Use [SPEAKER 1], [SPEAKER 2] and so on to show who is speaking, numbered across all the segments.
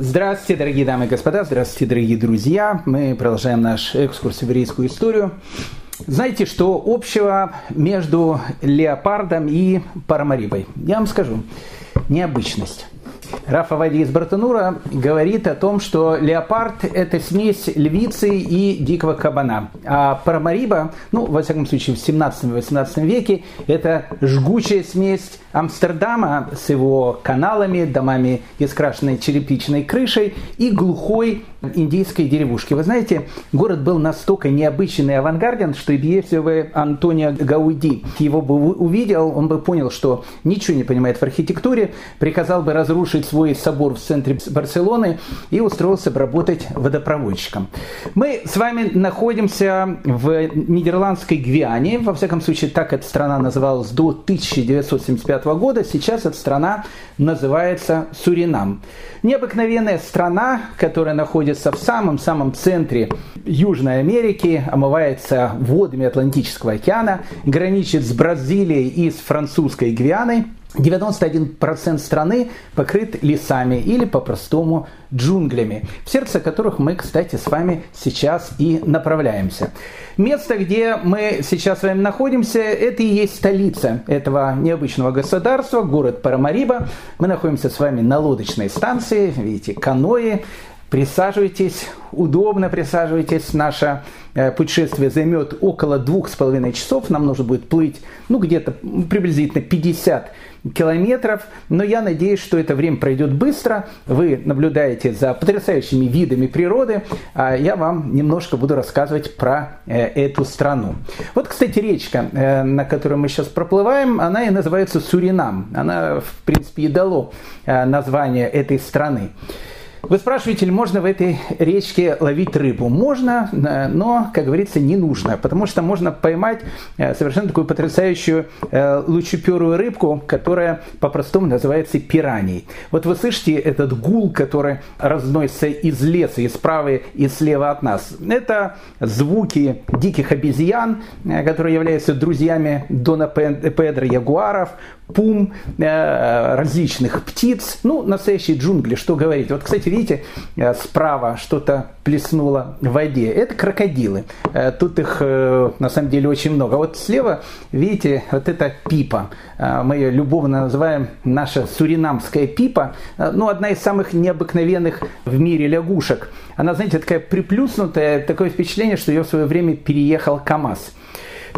[SPEAKER 1] Здравствуйте, дорогие дамы и господа, здравствуйте, дорогие друзья. Мы продолжаем наш экскурс в еврейскую историю. Знаете, что общего между леопардом и парамарибой? Я вам скажу. Необычность. Рафа Вади из Бартанура говорит о том, что леопард – это смесь львицы и дикого кабана. А парамариба, ну, во всяком случае, в 17-18 веке, это жгучая смесь Амстердама с его каналами, домами из крашенной черепичной крышей и глухой индийской деревушки. Вы знаете, город был настолько необычный и авангарден, что если бы Антонио Гауди его бы увидел, он бы понял, что ничего не понимает в архитектуре, приказал бы разрушить свой собор в центре Барселоны и устроился работать водопроводчиком. Мы с вами находимся в нидерландской Гвиане, во всяком случае так эта страна называлась до 1975 года, сейчас эта страна называется Суринам. Необыкновенная страна, которая находится в самом-самом центре Южной Америки, омывается водами Атлантического океана, граничит с Бразилией и с французской Гвианой – 91% страны покрыт лесами или по-простому джунглями, в сердце которых мы, кстати, с вами сейчас и направляемся. Место, где мы сейчас с вами находимся, это и есть столица этого необычного государства, город Парамариба. Мы находимся с вами на лодочной станции, видите, каноэ, Присаживайтесь, удобно присаживайтесь. Наше э, путешествие займет около двух с половиной часов. Нам нужно будет плыть, ну, где-то приблизительно 50 километров. Но я надеюсь, что это время пройдет быстро. Вы наблюдаете за потрясающими видами природы. А я вам немножко буду рассказывать про э, эту страну. Вот, кстати, речка, э, на которой мы сейчас проплываем, она и называется Суринам. Она, в принципе, и дало название этой страны. Вы спрашиваете, можно в этой речке ловить рыбу? Можно, э, но, как говорится, не нужно, потому что можно поймать э, совершенно такую потрясающую э, лучеперую рыбку, которая по-простому называется пираньей. Вот вы слышите этот гул, который разносится из леса, и справа, и слева от нас. Это звуки диких обезьян, которые являются друзьями Дона Педро Ягуаров, пум, различных птиц, ну, настоящие джунгли, что говорить. Вот, кстати, видите, э, справа что-то плеснуло в воде. Это крокодилы. Э, тут их, на самом деле, очень много. А вот слева, видите, вот это пипа. Мы ее любовно называем наша суринамская пипа. Ну, одна из самых необыкновенных в мире лягушек. Она, знаете, такая приплюснутая, такое впечатление, что ее в свое время переехал КАМАЗ.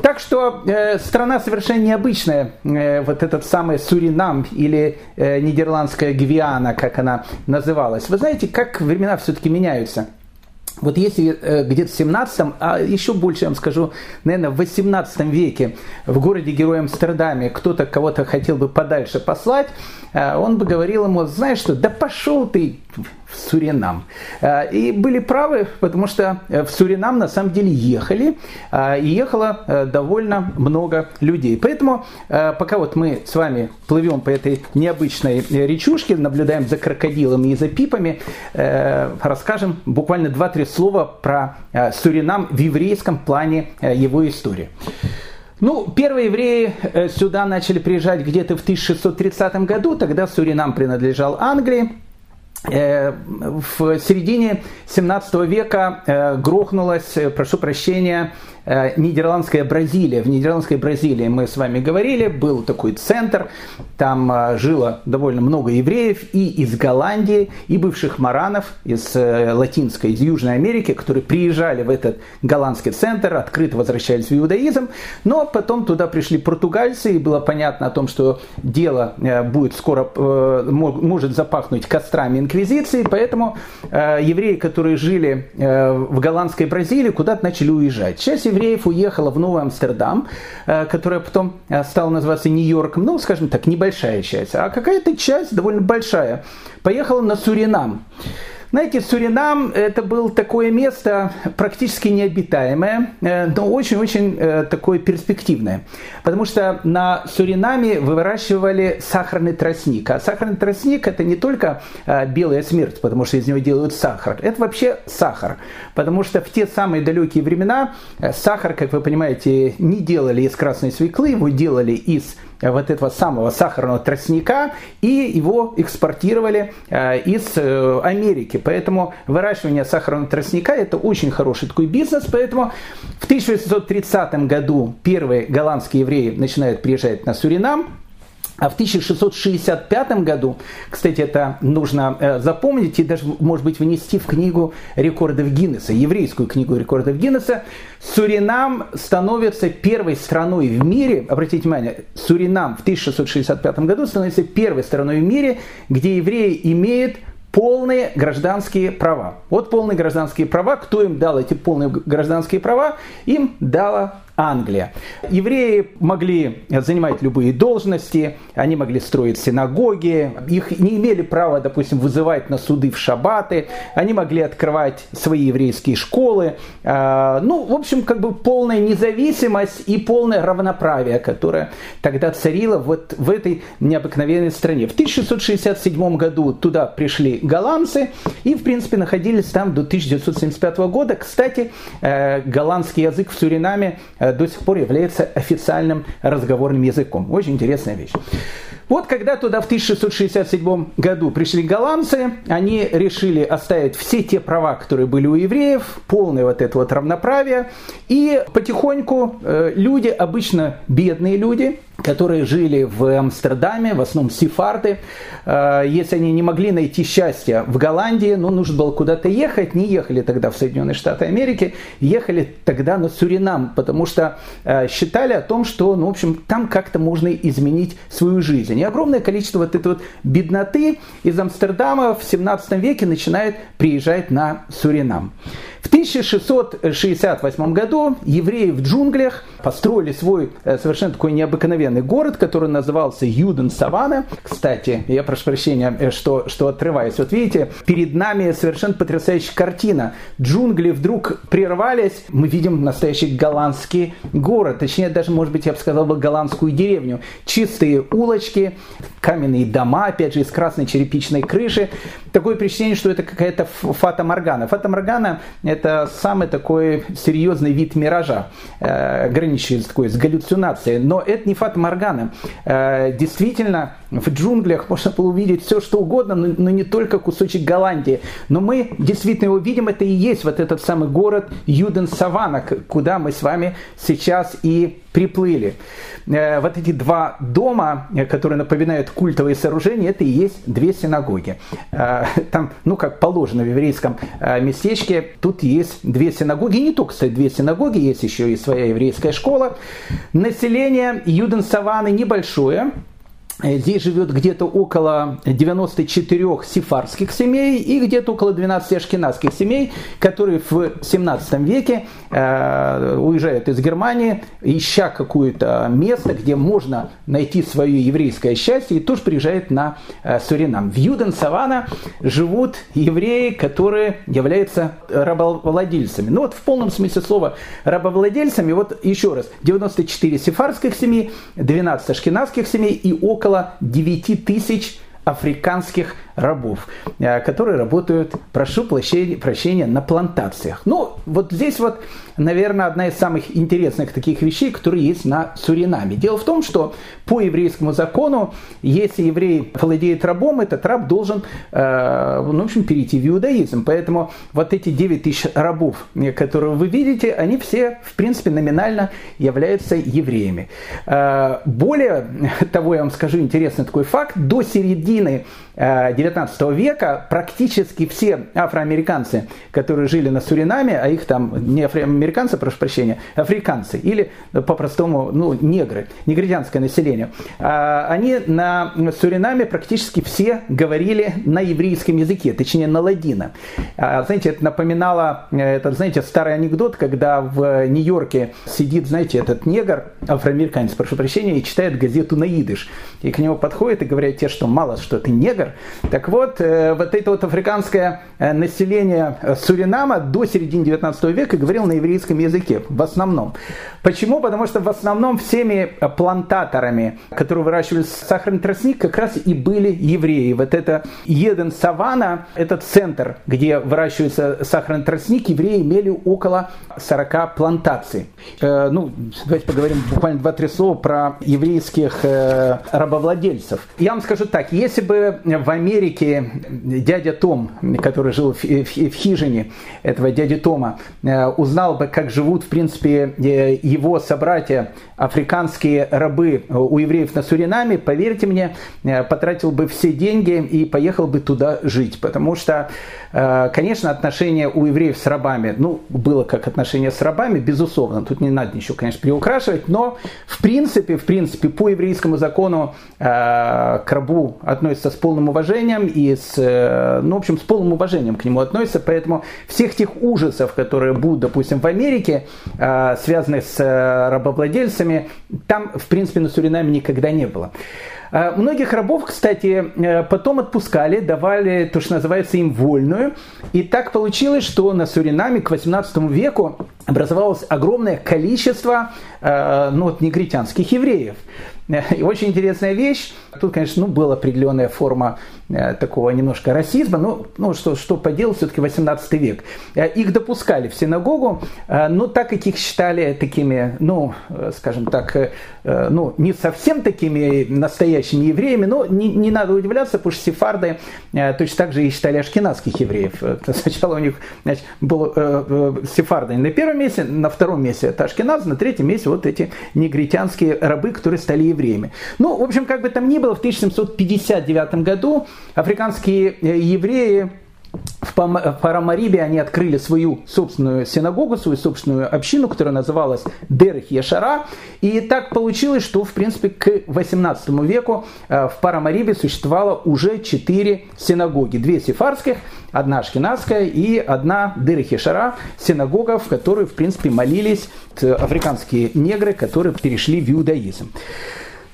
[SPEAKER 1] Так что э, страна совершенно необычная, э, вот этот самый Суринам или э, Нидерландская Гвиана, как она называлась. Вы знаете, как времена все-таки меняются. Вот если э, где-то в 17 а еще больше, я вам скажу, наверное, в 18 веке в городе Герой Амстердаме кто-то кого-то хотел бы подальше послать, э, он бы говорил ему, знаешь что, да пошел ты в Суринам. Э, и были правы, потому что в Суринам на самом деле ехали, и ехало довольно много людей. Поэтому пока вот мы с вами плывем по этой необычной речушке, наблюдаем за крокодилами и за пипами, расскажем буквально 2-3 слова про э, Суринам в еврейском плане э, его истории. Ну, первые евреи э, сюда начали приезжать где-то в 1630 году, тогда Суринам принадлежал Англии. В середине 17 века грохнулась, прошу прощения, Э, нидерландская Бразилия. В нидерландской Бразилии мы с вами говорили, был такой центр, там э, жило довольно много евреев и из Голландии, и бывших маранов из э, Латинской, из Южной Америки, которые приезжали в этот голландский центр, открыто возвращались в иудаизм, но потом туда пришли португальцы, и было понятно о том, что дело будет скоро, может запахнуть кострами инквизиции, поэтому евреи, которые жили в голландской Бразилии, куда-то начали уезжать. Часть евреев уехала в Новый Амстердам, э, которая потом э, стала называться Нью-Йорком, ну, скажем так, небольшая часть, а какая-то часть довольно большая поехала на Суринам. Знаете, Суринам это было такое место практически необитаемое, э, но очень-очень э, такое перспективное. Потому что на Суринаме выращивали сахарный тростник. А сахарный тростник это не только э, белая смерть, потому что из него делают сахар. Это вообще сахар. Потому что в те самые далекие времена сахар, как вы понимаете, не делали из красной свеклы, его делали из вот этого самого сахарного тростника и его экспортировали из Америки. Поэтому выращивание сахарного тростника это очень хороший такой бизнес. Поэтому в 1830 году первые голландские евреи начинают приезжать на Суринам. А в 1665 году, кстати, это нужно э, запомнить и даже, может быть, внести в книгу рекордов Гиннесса, еврейскую книгу рекордов Гиннесса, Суринам становится первой страной в мире, обратите внимание, Суринам в 1665 году становится первой страной в мире, где евреи имеют полные гражданские права. Вот полные гражданские права. Кто им дал эти полные гражданские права? Им дала Англия. Евреи могли занимать любые должности, они могли строить синагоги, их не имели права, допустим, вызывать на суды в шабаты, они могли открывать свои еврейские школы. А, ну, в общем, как бы полная независимость и полное равноправие, которое тогда царило вот в этой необыкновенной стране. В 1667 году туда пришли голландцы и, в принципе, находились там до 1975 года. Кстати, э, голландский язык в Суринаме э, до сих пор является официальным разговорным языком. Очень интересная вещь. Вот когда туда в 1667 году пришли голландцы, они решили оставить все те права, которые были у евреев, полное вот это вот равноправие, и потихоньку э, люди, обычно бедные люди, которые жили в Амстердаме, в основном сефарды. Э, если они не могли найти счастье в Голландии, ну, нужно было куда-то ехать, не ехали тогда в Соединенные Штаты Америки, ехали тогда на Суринам, потому что э, считали о том, что, ну, в общем, там как-то можно изменить свою жизнь. И огромное количество вот этой вот бедноты из Амстердама в 17 веке начинает приезжать на Суринам. В 1668 году евреи в джунглях построили свой э, совершенно такой необыкновенный город, который назывался Юден Савана. Кстати, я прошу прощения, э, что, что отрываюсь. Вот видите, перед нами совершенно потрясающая картина. Джунгли вдруг прервались, мы видим настоящий голландский город, точнее даже, может быть, я бы сказал бы голландскую деревню. Чистые улочки, каменные дома, опять же, из красной черепичной крыши. Такое впечатление, что это какая-то фата Моргана. Фата Моргана это самый такой серьезный вид миража, э, граничащий такой с галлюцинацией. Но это не фата Моргана. Э, действительно, в джунглях можно было увидеть все, что угодно, но, не только кусочек Голландии. Но мы действительно его видим, это и есть вот этот самый город Юден-Савана, куда мы с вами сейчас и приплыли. Э, вот эти два дома, э, которые напоминают культовые сооружения, это и есть две синагоги. Э, там, ну, как положено в еврейском местечке, тут есть две синагоги. И не только, кстати, две синагоги, есть еще и своя еврейская школа. Население Юден-Саваны небольшое, Э, здесь живет где-то около 94 сефарских семей и где-то около 12 ашкенадских семей, которые в 17 веке э, уезжают из Германии, ища какое-то место, где можно найти свое еврейское счастье, и тоже приезжают на э, Суринам. В Юден-Савана живут евреи, которые являются рабовладельцами. Ну вот в полном смысле слова рабовладельцами, вот еще раз, 94 сефарских семей, 12 ашкенадских семей и около около 9 тысяч африканских рабов, э, которые работают, прошу прощения, на плантациях. Ну, вот здесь вот, наверное, одна из самых интересных таких вещей, которые есть на Суринаме. Дело в том, что по еврейскому закону, если еврей владеет рабом, этот раб должен, э, ну, в общем, перейти в иудаизм. Поэтому вот эти 9 тысяч рабов, которые вы видите, они все, в принципе, номинально являются евреями. Э, более того, я вам скажу интересный такой факт, до середины 19 э, века практически все афроамериканцы, которые жили на Суринаме, а их там не афроамериканцы, прошу прощения, африканцы или по-простому ну, негры, негритянское население, а, они на Суринаме практически все говорили на еврейском языке, точнее на ладино. А, знаете, это напоминало, это, знаете, старый анекдот, когда в Нью-Йорке сидит, знаете, этот негр, афроамериканец, прошу прощения, и читает газету на идыш. И к нему подходит и говорят те, что мало, что ты негр, так Так вот, вот это вот африканское население Суринама до середины 19 века говорило на еврейском языке, в основном. Почему? Потому что в основном всеми плантаторами, которые выращивали сахарный тростник, как раз и были евреи. Вот это Еден Савана, этот центр, где выращивается сахарный тростник, евреи имели около 40 плантаций. Э, ну, давайте поговорим буквально два-три слова про еврейских э, рабовладельцев. Я вам скажу так, если бы в Америке дядя Том, который жил в, хижине этого дяди Тома, э, узнал бы, как живут, в принципе, его собратья, африканские рабы у евреев на Суринаме, поверьте мне, потратил бы все деньги и поехал бы туда жить. Потому что, конечно, отношения у евреев с рабами, ну, было как отношение с рабами, безусловно, тут не надо ничего, конечно, приукрашивать, но в принципе, в принципе, по еврейскому закону э, к рабу относятся с полным уважением и с, э, ну, в общем, с полным уважением к нему относятся, поэтому всех тех ужасов, которые будут, допустим, в Америке, э, связанных с э, рабовладельцами, там, в принципе, на Суринаме никогда не было. Многих рабов, кстати, потом отпускали, давали то, что называется им вольную. И так получилось, что на Суринаме к 18 веку образовалось огромное количество ну, вот, негритянских евреев. И очень интересная вещь. Тут, конечно, ну, была определенная форма такого немножко расизма. Но ну, что, что поделать, все-таки 18 век. Э, их допускали в синагогу, э, но так как их считали такими, ну, э, скажем так, э, э, ну, не совсем такими настоящими евреями, но не, не надо удивляться, потому что сефарды э, точно так же и считали ашкенадских евреев. Сначала у них значит, был э, э, сефарды на первом месте, на втором месте это ашкеназы, на третьем месте вот эти негритянские рабы, которые стали евреями. Ну, в общем, как бы там ни было, в 1759 году африканские э, евреи в Парамарибе они открыли свою собственную синагогу, свою собственную общину, которая называлась Дерх Яшара. И так получилось, что, в принципе, к 18 веку э, в Парамарибе существовало уже четыре синагоги. Две сефарских, одна ашкенадская и одна Дерх Яшара, синагога, в которой, в принципе, молились африканские негры, которые перешли в иудаизм.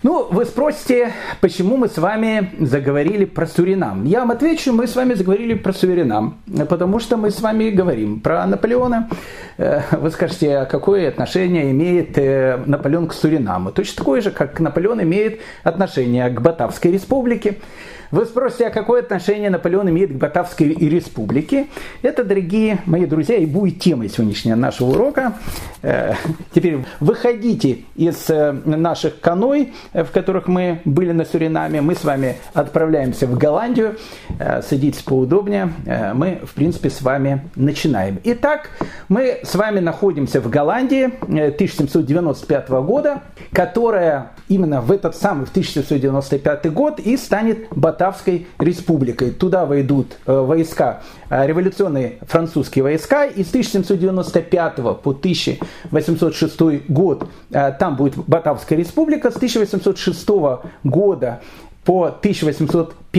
[SPEAKER 1] Ну, вы спросите, почему мы с вами заговорили про Суринам. Я вам отвечу, мы с вами заговорили про Суринам, потому что мы с вами говорим про Наполеона. Э, вы скажете, а какое отношение имеет э, Наполеон к Суринаму? Точно такое же, как Наполеон имеет отношение к Батавской республике. Вы спросите, а какое отношение Наполеон имеет к Батавской республике? Это, дорогие мои друзья, и будет темой сегодняшнего нашего урока. Э, теперь выходите из э, наших каной, э, в которых мы были на Суринаме. Мы с вами отправляемся в Голландию. Садитесь поудобнее. Мы, в принципе, с вами начинаем. Итак, мы с вами находимся в Голландии 1795 года, которая именно в этот самый, в 1795 год и станет Батавской республикой. Туда войдут э, войска, э, революционные французские войска, и с 1795 по 1806 год э, там будет Батавская республика, с 1806 года по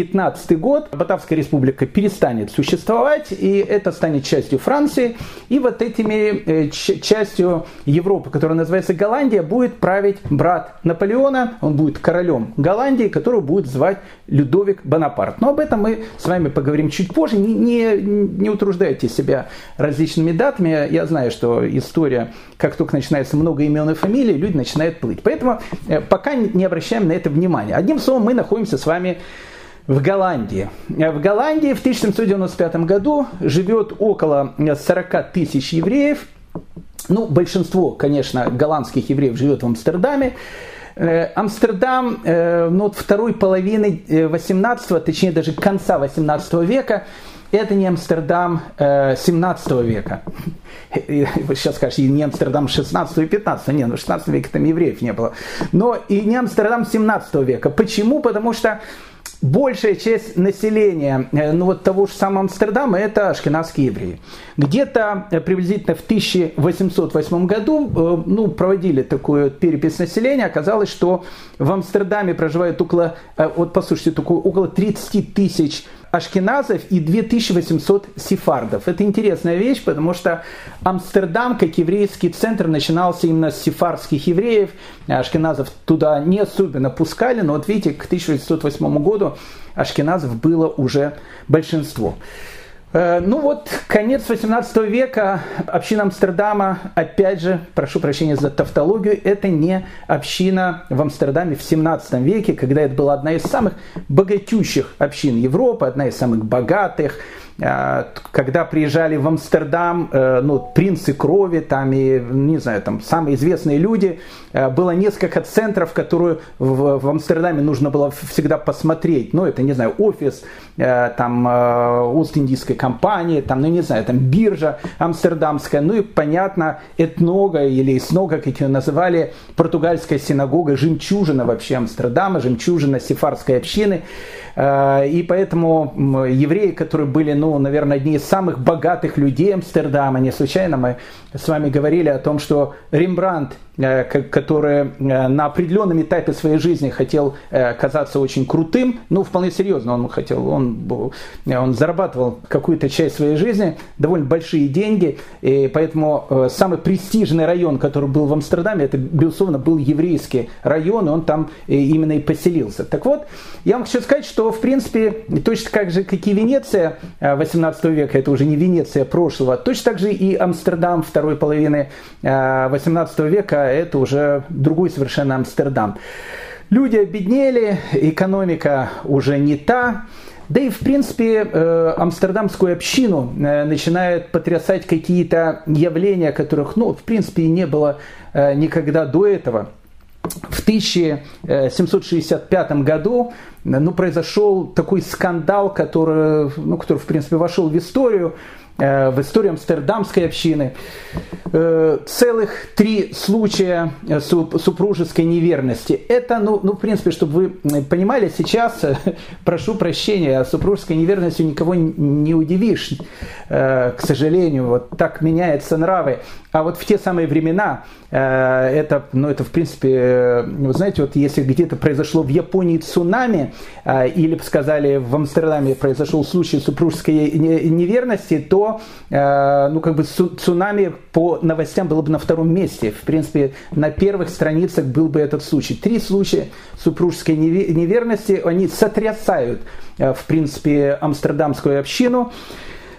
[SPEAKER 1] 1815 год Батавская республика перестанет существовать, и это станет частью Франции, и вот этими э, частью Европы, которая называется Голландия, будет править брат Наполеона, он будет королем Голландии, которого будет звать Людовик Бонапарт. Но об этом мы с вами поговорим чуть позже, не, не, не утруждайте себя различными датами, я знаю, что история, как только начинается много имен и фамилий, люди начинают плыть. Поэтому э, пока не обращаем на это внимания. Одним словом, мы находимся с вами в Голландии. В Голландии в 1795 году живет около 40 тысяч евреев. Ну, большинство, конечно, голландских евреев живет в Амстердаме. Э, Амстердам э, ну, от второй половины 18, э, точнее даже конца 18 века, это не Амстердам 17 века. Вы сейчас скажете, не Амстердам 16 и 15, нет, ну в 16 веке там евреев не было. Но и не Амстердам 17 века. Почему? Потому что большая часть населения э, ну, вот того же самого Амстердама это ашкенадские евреи. Где-то э, приблизительно в 1808 году э, ну, проводили такую перепись населения, оказалось, что в Амстердаме проживает около, вот послушайте, около 30 тысяч ашкеназов и 2800 сефардов. Это интересная вещь, потому что Амстердам, как еврейский центр, начинался именно с сефардских евреев. Ашкеназов туда не особенно пускали, но вот видите, к 1808 году ашкеназов было уже большинство. Э, ну вот, конец 18 века, община Амстердама, опять же, прошу прощения за тавтологию, это не община в Амстердаме в 17 веке, когда это была одна из самых богатющих общин Европы, одна из самых богатых, когда приезжали в Амстердам, э, ну, принцы крови, там и, не знаю, там самые известные люди, э, было несколько центров, которые в, в Амстердаме нужно было всегда посмотреть. Ну, это, не знаю, офис, э, там, Ост-Индийской компании, там, ну, не знаю, там, биржа амстердамская, ну, и, понятно, этнога или снога, как ее называли, португальская синагога, жемчужина вообще Амстердама, жемчужина сефарской общины. И поэтому евреи, которые были, ну, ну, наверное, одни из самых богатых людей Амстердама. Не случайно мы с вами говорили о том, что Рембрандт Э, который э, на определенном этапе своей жизни хотел э, казаться очень крутым, ну, вполне серьезно он хотел, он, он зарабатывал какую-то часть своей жизни, довольно большие деньги, и поэтому самый престижный район, который был в Амстердаме, это, безусловно, был еврейский район, и он там именно и поселился. Так вот, я вам хочу сказать, что, в принципе, точно так же, как и Венеция 18 века, это уже не Венеция прошлого, точно так же и Амстердам второй половины 18 века это уже другой совершенно Амстердам. Люди обеднели, экономика уже не та. Да и, в принципе, э, амстердамскую общину э, начинают потрясать какие-то явления, которых, ну, в принципе, и не было э, никогда до этого. В 1765 году ну, произошел такой скандал, который, ну, который, в принципе, вошел в историю. Э, в истории Амстердамской общины. Э, целых три случая э, супружеской неверности. Это, ну, ну, в принципе, чтобы вы понимали, сейчас, прошу прощения, супружеской неверностью никого не удивишь. К сожалению, вот так меняются нравы. А вот в те самые времена, это, ну, это в принципе, вы знаете, вот если где-то произошло в Японии цунами, или сказали в Амстердаме произошел случай супружеской неверности, то э, ну, как бы цунами по новостям было бы на втором месте. В принципе, на первых страницах был бы этот случай. Три случая супружеской неверности, они сотрясают, э, в принципе, амстердамскую общину.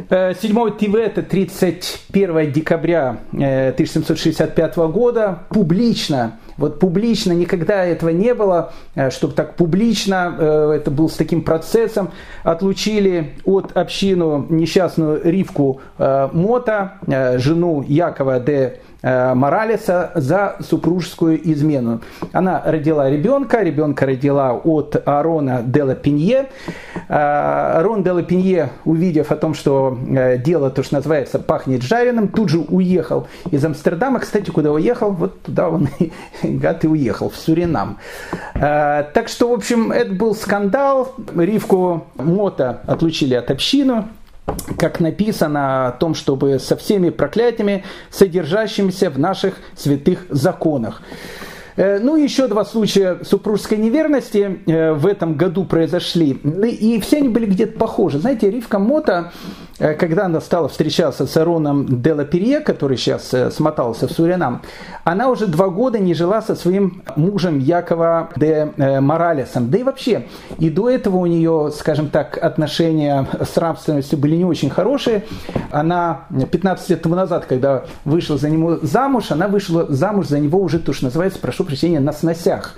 [SPEAKER 1] 7 Тивета 31 декабря 1765 э, года публично вот публично никогда этого не было, э, чтобы так публично, э, это был с таким процессом, отлучили от общину несчастную Ривку Мота, жену Якова де Э, Моралеса за супружескую измену. Она родила ребенка, ребенка родила от Арона Дела Пинье. Э, Арон Дела Пинье, увидев о том, что э, дело, то, что называется, пахнет жареным, тут же уехал из Амстердама. Кстати, куда уехал? Вот туда он, гад, и уехал, в Суринам. Так что, в общем, это был скандал. Ривку Мота отлучили от общины, как написано о том, чтобы со всеми проклятиями, содержащимися в наших святых законах. Э, ну, еще два случая супружеской неверности э, в этом году произошли. И все они были где-то похожи. Знаете, Ривка Мота Э, когда она стала встречаться с Ароном Делаперье, который сейчас смотался в Суринам, она уже два года не жила со своим мужем Якова де Моралесом. Да и вообще, и до этого у нее, скажем так, отношения с рабственностью были не очень хорошие. Она 15 лет тому назад, когда вышла за него замуж, она вышла замуж за него уже, то, что называется, прошу прощения, на сносях.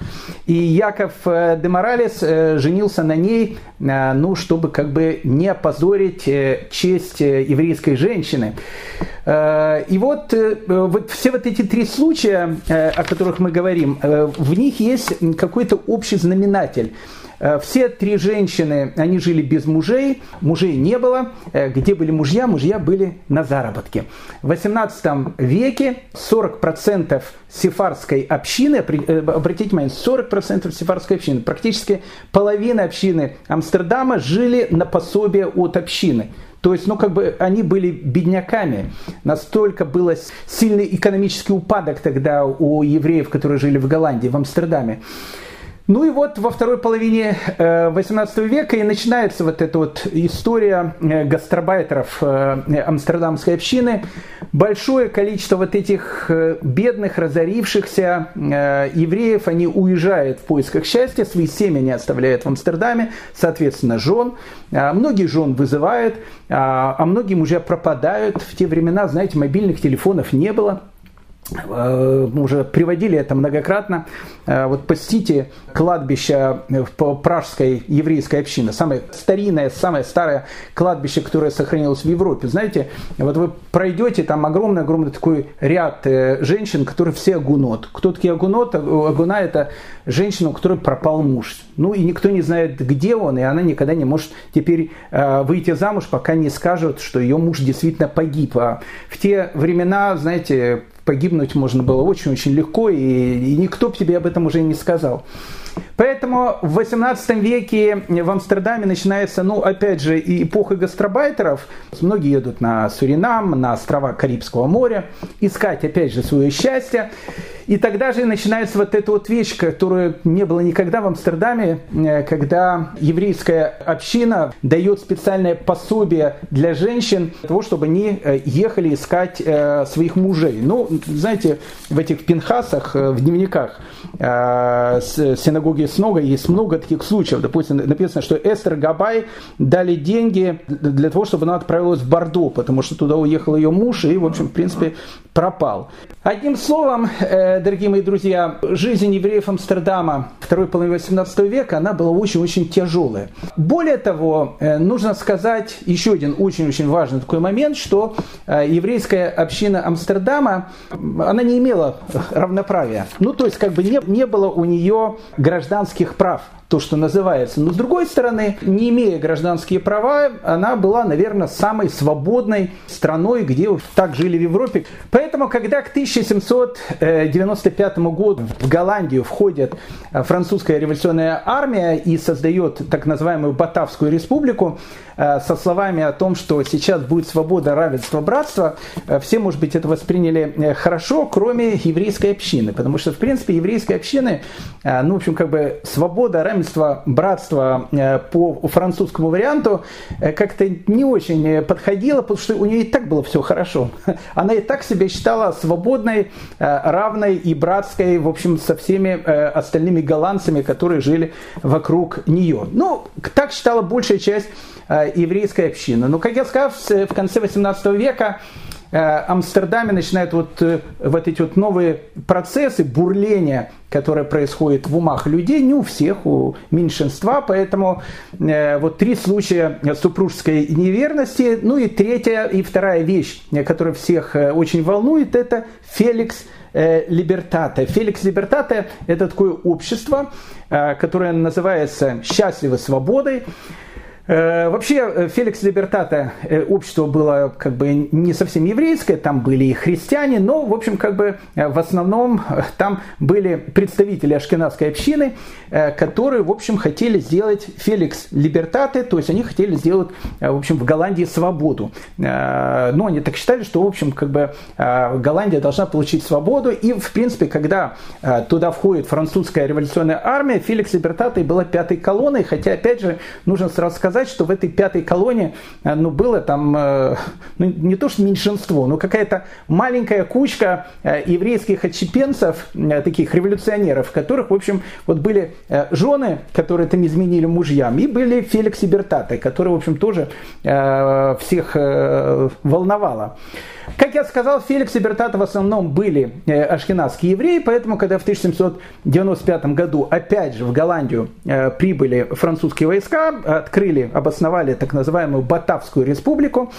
[SPEAKER 1] И Яков де Моралес женился на ней, ну, чтобы как бы не опозорить честь э, еврейской женщины. Э, и вот, э, вот все вот эти три случая, о которых мы говорим, в них есть какой-то общий знаменатель. Все три женщины, они жили без мужей, мужей не было. Где были мужья? Мужья были на заработке. В 18 веке 40% сефарской общины, обратите внимание, 40% сефарской общины, практически половина общины Амстердама жили на пособие от общины. То есть, ну, как бы они были бедняками. Настолько был сильный экономический упадок тогда у евреев, которые жили в Голландии, в Амстердаме. Ну и вот во второй половине 18 э, века и начинается вот эта вот история э, гастробайтеров э, амстердамской общины. Большое количество вот этих бедных, разорившихся евреев, они уезжают в поисках счастья, свои семьи не оставляют в Амстердаме, соответственно, жен. Многие жен вызывают, а многим уже пропадают. В те времена, знаете, мобильных телефонов не было. Э, мы уже приводили это многократно. Э, вот посетите кладбище пражской еврейской общины, самое старинное, самое старое кладбище, которое сохранилось в Европе. Знаете, вот вы пройдете, там огромный-огромный такой ряд э, женщин, которые все агунот. Кто такие агунот? Агуна – это женщина, у которой пропал муж. Ну и никто не знает, где он, и она никогда не может теперь выйти замуж, пока не скажут, что ее муж действительно погиб. А в те времена, знаете, погибнуть можно было очень-очень легко, и, и никто бы тебе об этом уже не сказал. Поэтому в 18 веке в Амстердаме начинается, ну, опять же, и эпоха гастробайтеров. Многие едут на Суринам, на острова Карибского моря, искать, опять же, свое счастье. И тогда же начинается вот эта вот вещь, которую не было никогда в Амстердаме, э, когда еврейская община дает специальное пособие для женщин, для того, чтобы они э, ехали искать э, своих мужей. Ну, знаете, в этих пинхасах, в дневниках синагоги Снога есть много таких случаев. Допустим, написано, что Эстер Габай дали деньги для того, чтобы она отправилась в Бордо, потому что туда уехал ее муж и, в общем, в принципе, пропал. Одним словом, дорогие мои друзья, жизнь евреев Амстердама второй половины 18 века, она была очень-очень тяжелая. Более того, э, нужно сказать еще один очень-очень важный такой момент, что э, еврейская община Амстердама, она не имела равноправия. Ну, то есть, как бы не, не было у нее гражданских прав то, что называется. Но с другой стороны, не имея гражданские права, она была, наверное, самой свободной страной, где так жили в Европе. Поэтому, когда к 1795 году в Голландию входит французская революционная армия и создает так называемую Батавскую республику, Э, со словами о том, что сейчас будет свобода, равенство, братство, э, все, может быть, это восприняли э, хорошо, кроме еврейской общины. Потому что, в принципе, еврейской общины, ну, в общем, как бы свобода, равенство, братство по французскому варианту как-то не очень подходило, потому что у нее и так было все хорошо. Она и так себя считала свободной, равной и братской, в общем, со всеми остальными голландцами, которые жили вокруг нее. Ну, так считала большая часть Э, еврейской общины. Но, как я сказал, в конце 18 века э, Амстердаме начинают вот, э, вот эти вот новые процессы бурления, которые происходят в умах людей, не у всех, у меньшинства, поэтому э, вот три случая супружеской неверности, ну и третья и вторая вещь, которая всех очень волнует, это Феликс Либертате. Феликс Либертате – это такое общество, которое называется «Счастливой свободой», Э, вообще, э, Феликс Либертата э, общество было как бы не совсем еврейское, там были и христиане, но, в общем, как бы в основном там были представители ашкенадской общины, которые, в общем, хотели сделать Феликс Либертаты, то есть они хотели сделать, в общем, в Голландии свободу. Но они так считали, что, в общем, как бы Голландия должна получить свободу, и, в принципе, когда туда входит французская революционная армия, Феликс Либертаты была пятой колонной, хотя, опять же, нужно сразу сказать, сказать, что в этой пятой колонии э, ну, было там э, ну, не то что меньшинство, но какая-то маленькая кучка э, еврейских отщепенцев, таких революционеров, которых, в общем, вот были жены, которые там изменили мужьям, и были Феликс и Бертаты, которые, в общем, тоже всех волновало. Как я сказал, Феликс и Бертата в основном были э, ашкенадские евреи, поэтому, когда в 1795 году опять же в Голландию э, прибыли французские войска, открыли, обосновали так называемую Батавскую республику,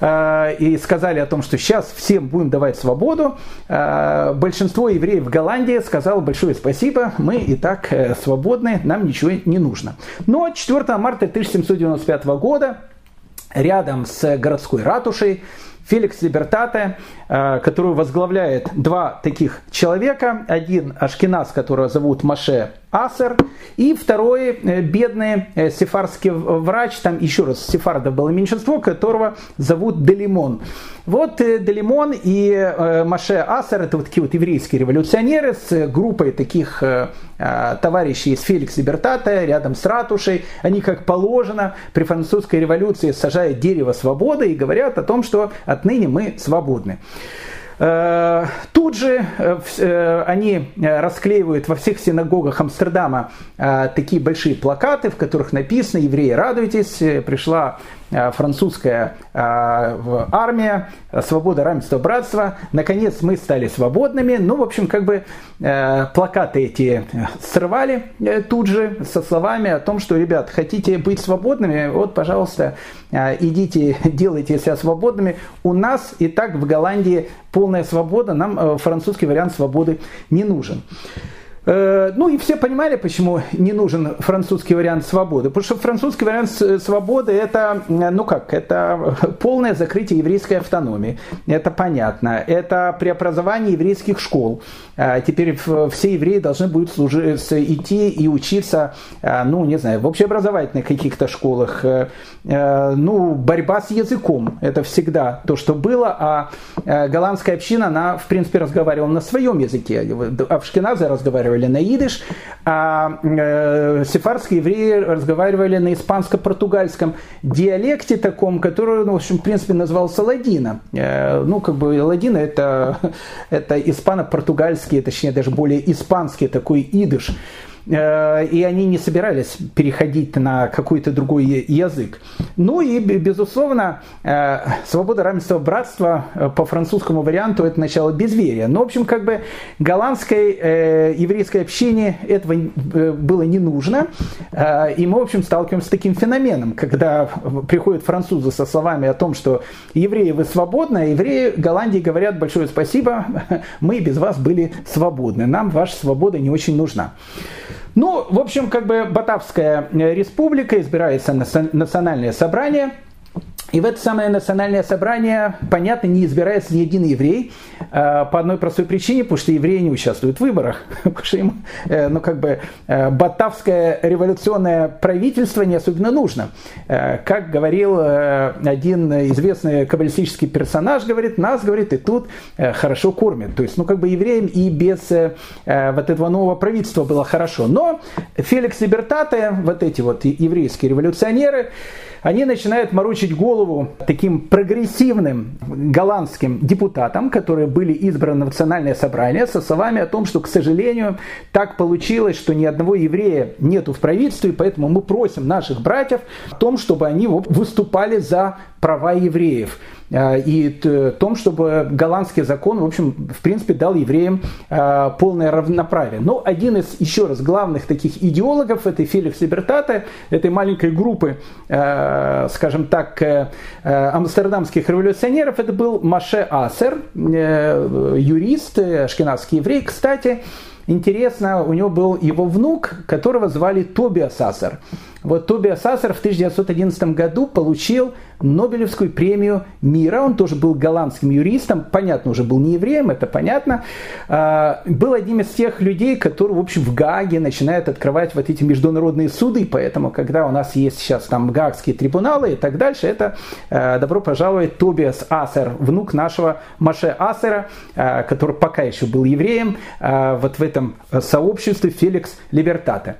[SPEAKER 1] э, и сказали о том, что сейчас всем будем давать свободу, большинство евреев в Голландии сказало большое спасибо, мы и так свободны, нам ничего не нужно. Но 4 марта 1795 года рядом с городской ратушей Феликс Либертате, э, которую возглавляет два таких человека. Один ашкеназ, которого зовут Маше Асер, и второй бедный сефарский врач, там еще раз, сефардов было меньшинство, которого зовут Делимон. Вот Делимон и Маше Асер, это вот такие вот еврейские революционеры с группой таких товарищей из Феликс Либертата рядом с ратушей. Они, как положено, при французской революции сажают дерево свободы и говорят о том, что отныне мы свободны. Э, тут же э, э, они расклеивают во всех синагогах Амстердама такие большие плакаты, в которых написано «Евреи, радуйтесь, пришла французская э, армия, свобода, равенство, братство. Наконец мы стали свободными. Ну, в общем, как бы э, плакаты эти срывали тут же со словами о том, что, ребят, хотите быть свободными, вот, пожалуйста, идите, делайте себя свободными. У нас и так в Голландии полная свобода, нам французский вариант свободы не нужен. Э, ну и все понимали, почему не нужен французский вариант свободы. Потому что французский вариант свободы это, ну как, это полное закрытие еврейской автономии. Это понятно. Это преобразование еврейских школ. Э, теперь все евреи должны будут служить, идти и учиться, э, ну не знаю, в общеобразовательных каких-то школах. Ну, борьба с языком. Это всегда то, что было. А голландская община, она, в принципе, разговаривала на своем языке. Авшкиназы разговаривали разговаривали на идыш, а э, сефарские евреи разговаривали на испанско-португальском диалекте таком, который, ну, в общем, в принципе, назывался ладина. Э, ну, как бы ладина это, это испано-португальский, точнее, даже более испанский такой идыш. Э, и они не собирались переходить на какой-то другой язык. Ну и, безусловно, э, свобода, равенство, братство э, по французскому варианту это начало безверия. Но, в общем, как бы голландской еврейской общине этого было не нужно. И мы, в общем, сталкиваемся с таким феноменом, когда приходят французы со словами о том, что евреи вы свободны, а евреи Голландии говорят большое спасибо, мы без вас были свободны, нам ваша свобода не очень нужна. Ну, в общем, как бы Батавская республика, избирается национальное собрание – и в это самое национальное собрание, понятно, не избирается ни один еврей э, по одной простой причине, потому что евреи не участвуют в выборах. Потому что им, э, ну, как бы, э, батавское революционное правительство не особенно нужно. Как говорил один известный каббалистический персонаж, говорит, нас, говорит, и тут хорошо кормят. То есть, ну, как бы евреям и без вот этого нового правительства было хорошо. Но Феликс Либертате, вот эти вот еврейские революционеры, они начинают морочить голову таким прогрессивным голландским депутатам, которые были избраны в национальное собрание, со словами о том, что, к сожалению, так получилось, что ни одного еврея нету в правительстве, поэтому мы просим наших братьев о том, чтобы они выступали за права евреев. А, и том, чтобы голландский закон, в общем, в принципе, дал евреям а, полное равноправие. Но один из, еще раз, главных таких идеологов этой Феликс Либертата, этой маленькой группы, а, скажем так, э, амстердамских революционеров, это был Маше Асер, э, юрист, ашкенадский еврей. Кстати, интересно, у него был его внук, которого звали Тобиас Асер. Вот Тобиас Ассер в 1911 году получил Нобелевскую премию мира. Он тоже был голландским юристом. Понятно, уже был не евреем, это понятно. А, был одним из тех людей, которые, в общем, в Гааге начинают открывать вот эти международные суды. Поэтому, когда у нас есть сейчас там гаагские трибуналы и так дальше, это а, добро пожаловать Тобиас Ассер, внук нашего Маше Ассера, а, который пока еще был евреем, вот в этом сообществе Феликс Либертате.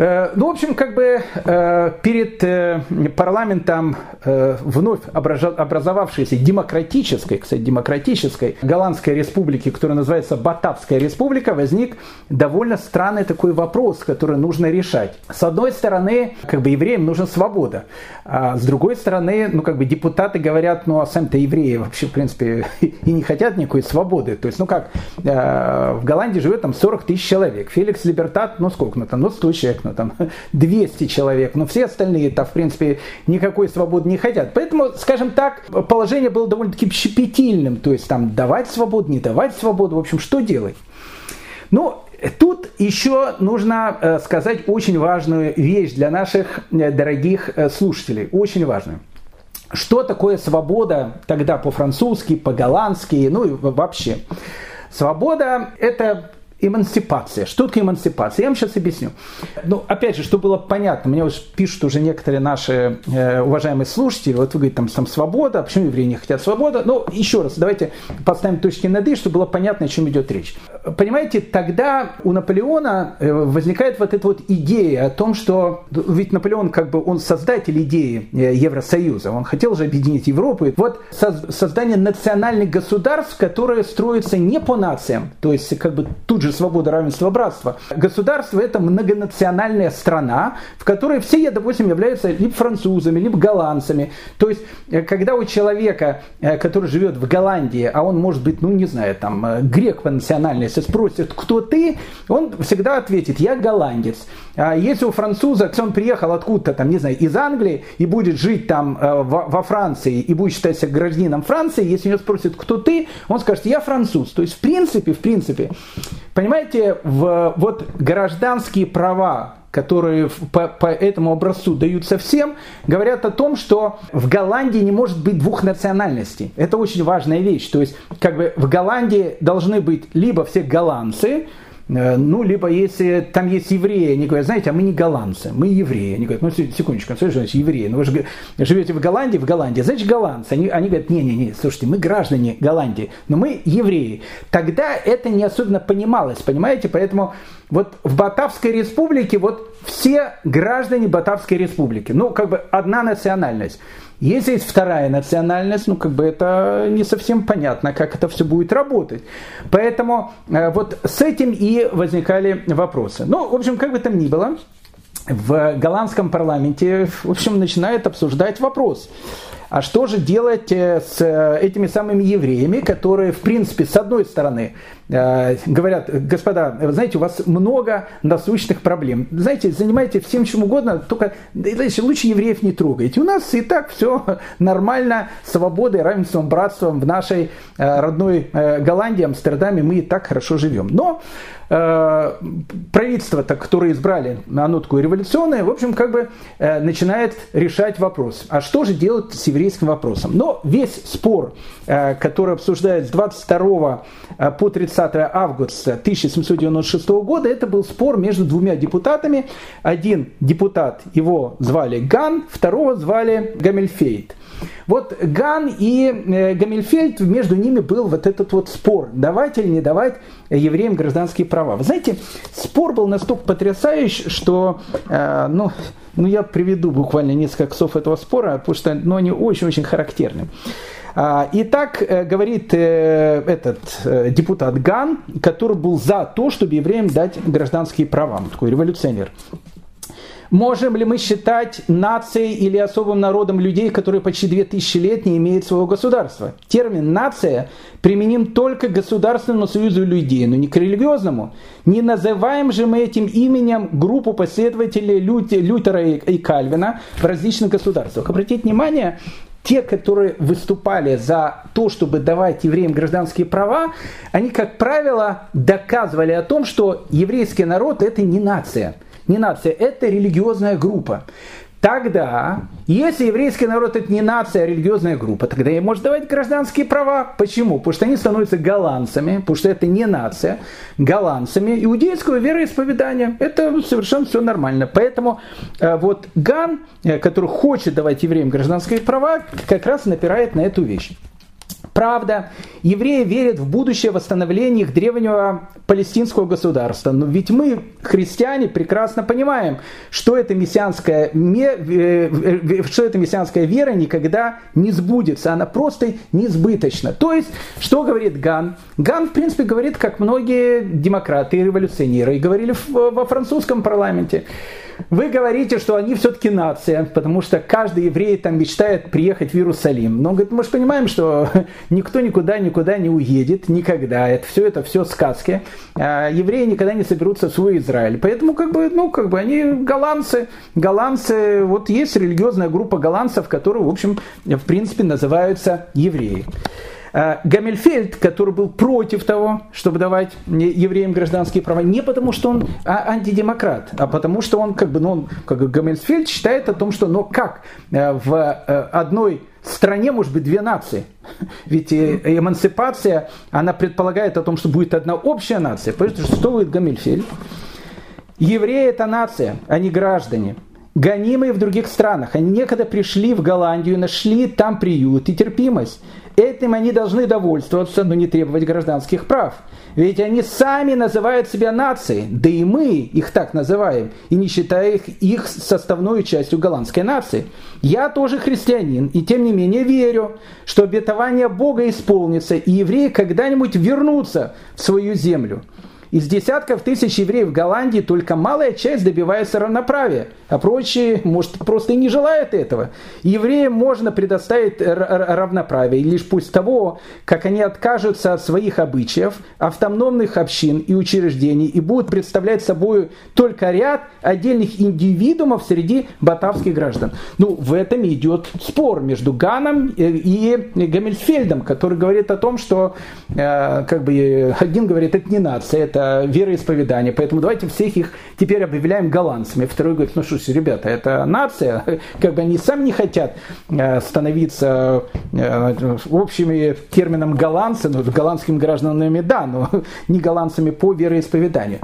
[SPEAKER 1] Э, ну, в общем, как бы э, перед э, парламентом вновь образовавшейся демократической, кстати, демократической голландской республики, которая называется Батавская республика, возник довольно странный такой вопрос, который нужно решать. С одной стороны, как бы евреям нужна свобода, а с другой стороны, ну, как бы депутаты говорят, ну, а сами-то евреи вообще, в принципе, и не хотят никакой свободы. То есть, ну, как, в Голландии живет там 40 тысяч человек. Феликс Либертат, ну, сколько, ну, там, ну, 100 человек, ну, там 200 человек, но все остальные-то, в принципе, никакой свободы не хотят. Поэтому, скажем так, положение было довольно-таки щепетильным, то есть там давать свободу, не давать свободу, в общем, что делать? Ну, Тут еще нужно э, сказать очень важную вещь для наших э, дорогих э, слушателей, очень важную. Что такое свобода тогда по-французски, по-голландски, ну и вообще? Свобода – это эмансипация. Что такое эмансипация? Я вам сейчас объясню. Ну, опять же, чтобы было понятно, мне вот пишут уже некоторые наши э, уважаемые слушатели, вот вы говорите, там, там свобода, а почему евреи не хотят свободы? Ну, еще раз, давайте поставим точки над «и», чтобы было понятно, о чем идет речь. Понимаете, тогда у Наполеона э, возникает вот эта вот идея о том, что ведь Наполеон как бы он создатель идеи э, Евросоюза, он хотел же объединить Европу. Вот создание национальных государств, которые строятся не по нациям, то есть как бы тут же же свобода, равенство, братство. Государство это многонациональная страна, в которой все, я, допустим, являются либо французами, либо голландцами. То есть, э, когда у человека, э, который живет в Голландии, а он может быть, ну не знаю, там, э, грек по национальности, спросит, кто ты, он всегда ответит, я голландец. А если у француза, он приехал откуда-то, там, не знаю, из Англии и будет жить там во Франции и будет считать себя гражданином Франции, если у него спросят, кто ты, он скажет, я француз. То есть, в принципе, в принципе, Понимаете, в, вот гражданские права, которые по, по этому образцу даются всем, говорят о том, что в Голландии не может быть двух национальностей. Это очень важная вещь. То есть, как бы в Голландии должны быть либо все голландцы, ну, либо если там есть евреи, они говорят, знаете, а мы не голландцы, мы евреи. Они говорят, ну, секундочку, что значит евреи? Ну, вы же живете в Голландии, в Голландии, значит, голландцы. Они, они говорят, не-не-не, слушайте, мы граждане Голландии, но мы евреи. Тогда это не особенно понималось, понимаете? Поэтому вот в Батавской республике вот все граждане Батавской республики, ну, как бы одна национальность. Если есть вторая национальность, ну как бы это не совсем понятно, как это все будет работать. Поэтому э, вот с этим и возникали вопросы. Ну, в общем, как бы там ни было, в голландском парламенте, в общем, начинают обсуждать вопрос. А что же делать э, с э, этими самыми евреями, которые, в принципе, с одной стороны, Э, говорят, господа, знаете, у вас много насущных проблем. Знаете, занимайтесь всем чем угодно, только знаете, лучше евреев не трогайте. У нас и так все нормально, свободой, равенством, братством в нашей родной Голландии, Амстердаме мы и так хорошо живем. Но правительство, которое избрали, оно такое революционное, в общем, как бы начинает решать вопрос. А что же делать с еврейским вопросом? Но весь спор, который обсуждается с 22 по 30 30 августа 1796 года это был спор между двумя депутатами. Один депутат, его звали Ган, второго звали Гамельфейд. Вот Ган и э, Гамельфельд, между ними был вот этот вот спор, давать или не давать евреям гражданские права. Вы знаете, спор был настолько потрясающий, что, э, ну, ну, я приведу буквально несколько слов этого спора, потому что ну, они очень-очень характерны. А, и так э, говорит э, этот э, депутат Ган, который был за то, чтобы евреям дать гражданские права, такой революционер. Можем ли мы считать нацией или особым народом людей, которые почти 2000 лет не имеют своего государства? Термин «нация» применим только к государственному союзу людей, но не к религиозному. Не называем же мы этим именем группу последователей Лютера и Кальвина в различных государствах. Обратите внимание, те, которые выступали за то, чтобы давать евреям гражданские права, они, как правило, доказывали о том, что еврейский народ это не нация. Не нация, это религиозная группа. Тогда, если еврейский народ это не нация, а религиозная группа, тогда им может давать гражданские права. Почему? Потому что они становятся голландцами, потому что это не нация, голландцами иудейского вероисповедания. Это совершенно все нормально. Поэтому э, вот Ган, э, который хочет давать евреям гражданские права, как раз напирает на эту вещь. Правда, евреи верят в будущее восстановление их древнего палестинского государства. Но ведь мы, христиане, прекрасно понимаем, что эта мессианская, э, что эта мессианская вера никогда не сбудется. Она просто несбыточна. То есть, что говорит Ган? Ган, в принципе, говорит, как многие демократы и революционеры, и говорили во французском парламенте. Вы говорите, что они все-таки нация, потому что каждый еврей там мечтает приехать в Иерусалим. Но говорит, мы же понимаем, что никто никуда никуда не уедет никогда. Это все это все сказки. А евреи никогда не соберутся в свой Израиль. Поэтому как бы, ну, как бы они голландцы. Голландцы, вот есть религиозная группа голландцев, которые, в общем, в принципе, называются евреи. Э, Гамельфельд, который был против того, чтобы давать евреям гражданские права, не потому что он а, антидемократ, а потому что он, как бы, ну, он, как Гамельфельд считает о том, что, но как в э, одной стране может быть две нации. Ведь эмансипация, она предполагает о том, что будет одна общая нация. Поэтому что существует Гамильфель? Евреи – это нация, а не граждане гонимые в других странах. Они некогда пришли в Голландию, нашли там приют и терпимость. Этим они должны довольствоваться, но не требовать гражданских прав. Ведь они сами называют себя нацией, да и мы их так называем, и не считая их, их составной частью голландской нации. Я тоже христианин, и тем не менее верю, что обетование Бога исполнится, и евреи когда-нибудь вернутся в свою землю. Из десятков тысяч евреев в Голландии только малая часть добивается равноправия, а прочие, может, просто и не желают этого. Евреям можно предоставить равноправие лишь пусть того, как они откажутся от своих обычаев, автономных общин и учреждений и будут представлять собой только ряд отдельных индивидуумов среди батавских граждан. Ну, в этом идет спор между Ганом и Гаммельсфельдом, который говорит о том, что э, как бы один говорит, это не нация, это это вероисповедание, поэтому давайте всех их теперь объявляем голландцами. Второй говорит, ну что ж, ребята, это нация, как бы они сами не хотят э, становиться э, общими термином голландцы, ну, голландскими гражданами, да, но не голландцами по вероисповеданию.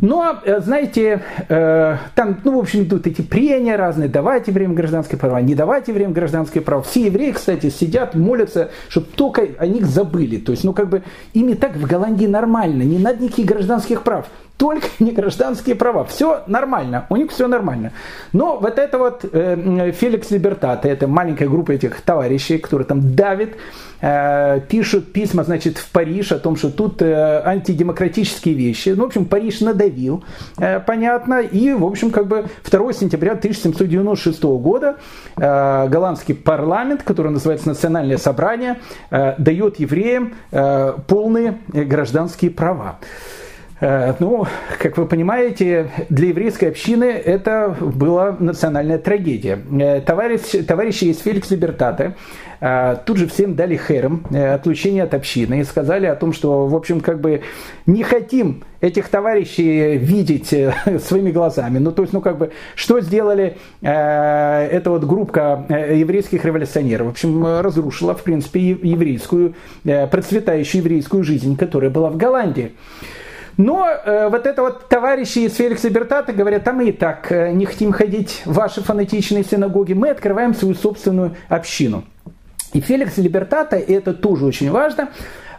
[SPEAKER 1] Но, э, знаете, э, там, ну, в общем, идут эти прения разные, давайте время гражданское право, не давайте время гражданское право. Все евреи, кстати, сидят, молятся, чтобы только о них забыли. То есть, ну, как бы, ими так в Голландии нормально, не надо никаких гражданских прав только не гражданские права. Все нормально, у них все нормально. Но вот это вот э, Феликс Либертат, это маленькая группа этих товарищей, которые там давит, э, пишут письма, значит, в Париж о том, что тут э, антидемократические вещи. Ну, в общем, Париж надавил, э, понятно, и, в общем, как бы 2 сентября 1796 года э, голландский парламент, который называется Национальное собрание, э, дает евреям э, полные гражданские права. Э, ну, как вы понимаете, для еврейской общины это была национальная трагедия. Э, товарищ, товарищи из Феликс Либертаты э, тут же всем дали хером, отлучение от общины, и сказали о том, что, в общем, как бы не хотим этих товарищей видеть своими глазами. Ну, то есть, ну, как бы, что сделали э, эта вот группа еврейских революционеров? В общем, разрушила, в принципе, еврейскую, процветающую еврейскую жизнь, которая была в Голландии. Но э, вот это вот товарищи из Феликса Бертата говорят, а мы и так э, не хотим ходить в ваши фанатичные синагоги, мы открываем свою собственную общину. И Феликс Либертата, и это тоже очень важно,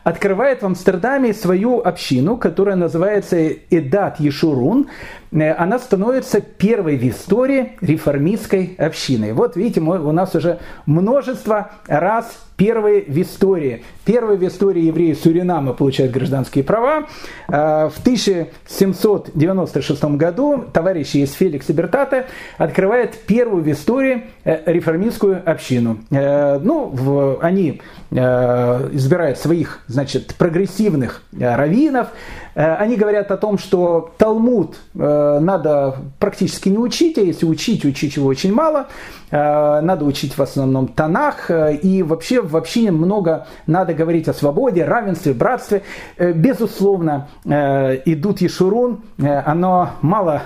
[SPEAKER 1] открывает в Амстердаме свою общину, которая называется Эдат Ешурун. Э, она становится первой в истории реформистской общиной. Вот видите, мы, у нас уже множество раз первые в истории. Первые в истории евреи Суринама получают гражданские права. Э, в 1796 году товарищи из Феликса Бертата открывают первую в истории э, реформистскую общину. Ну, они избирают своих, значит, прогрессивных раввинов, они говорят о том, что Талмуд э, надо практически не учить, а если учить, учить его очень мало. Э, надо учить в основном Танах. И вообще в общине много надо говорить о свободе, равенстве, братстве. Безусловно, идут Ешурун. Оно мало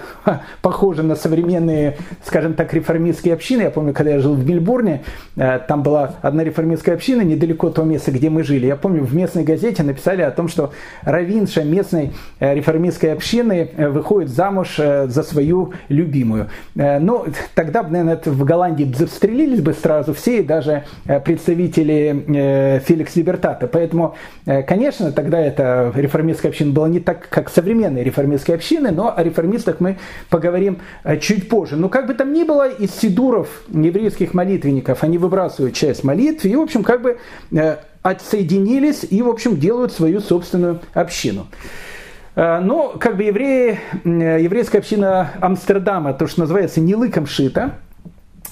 [SPEAKER 1] похоже на современные, скажем так, реформистские общины. Я помню, когда я жил в Мельбурне, там была одна реформистская община недалеко от того места, где мы жили. Я помню, в местной газете написали о том, что равинша местная местной э, реформистской общины э, выходит замуж э, за свою любимую. Ну, тогда, наверное, в Голландии застрелились бы сразу все, и даже представители Феликс Либертата. Поэтому, конечно, тогда эта реформистская община была не так, как современные реформистские общины, но о реформистах мы поговорим чуть позже. Но как бы там ни было, из сидуров еврейских молитвенников они выбрасывают часть молитв, и, в общем, как бы отсоединились и, в общем, делают свою собственную общину. Э, но как бы евреи, еврейская община Амстердама, то, что называется, не лыком шита,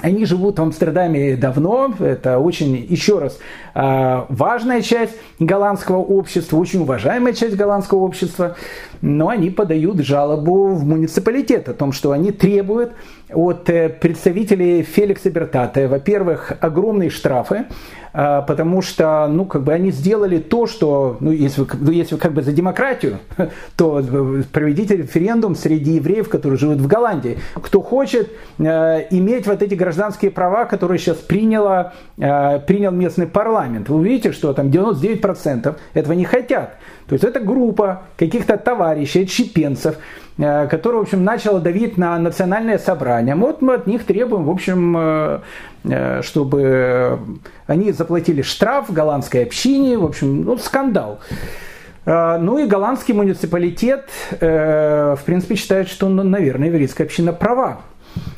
[SPEAKER 1] они живут в Амстердаме давно, это очень, еще раз, э, важная часть голландского общества, очень уважаемая часть голландского общества, но они подают жалобу в муниципалитет о том, что они требуют от представителей Феликса Бертата, во-первых, огромные штрафы, а, потому что, ну, как бы они сделали то, что, ну, если вы, ну, если вы как бы за демократию, то проведите референдум среди евреев, которые живут в Голландии. Кто хочет э, иметь вот эти гражданские права, которые сейчас приняла, э, принял местный парламент. Вы увидите, что там 99% этого не хотят. То есть это группа каких-то товарищей, отщепенцев, э, которая, в общем, начала давить на национальное собрание. Вот мы от них требуем, в общем, э, э, чтобы они заплатили штраф голландской общине, в общем, ну, скандал. Ну и голландский муниципалитет, в принципе, считает, что, ну, наверное, еврейская община права.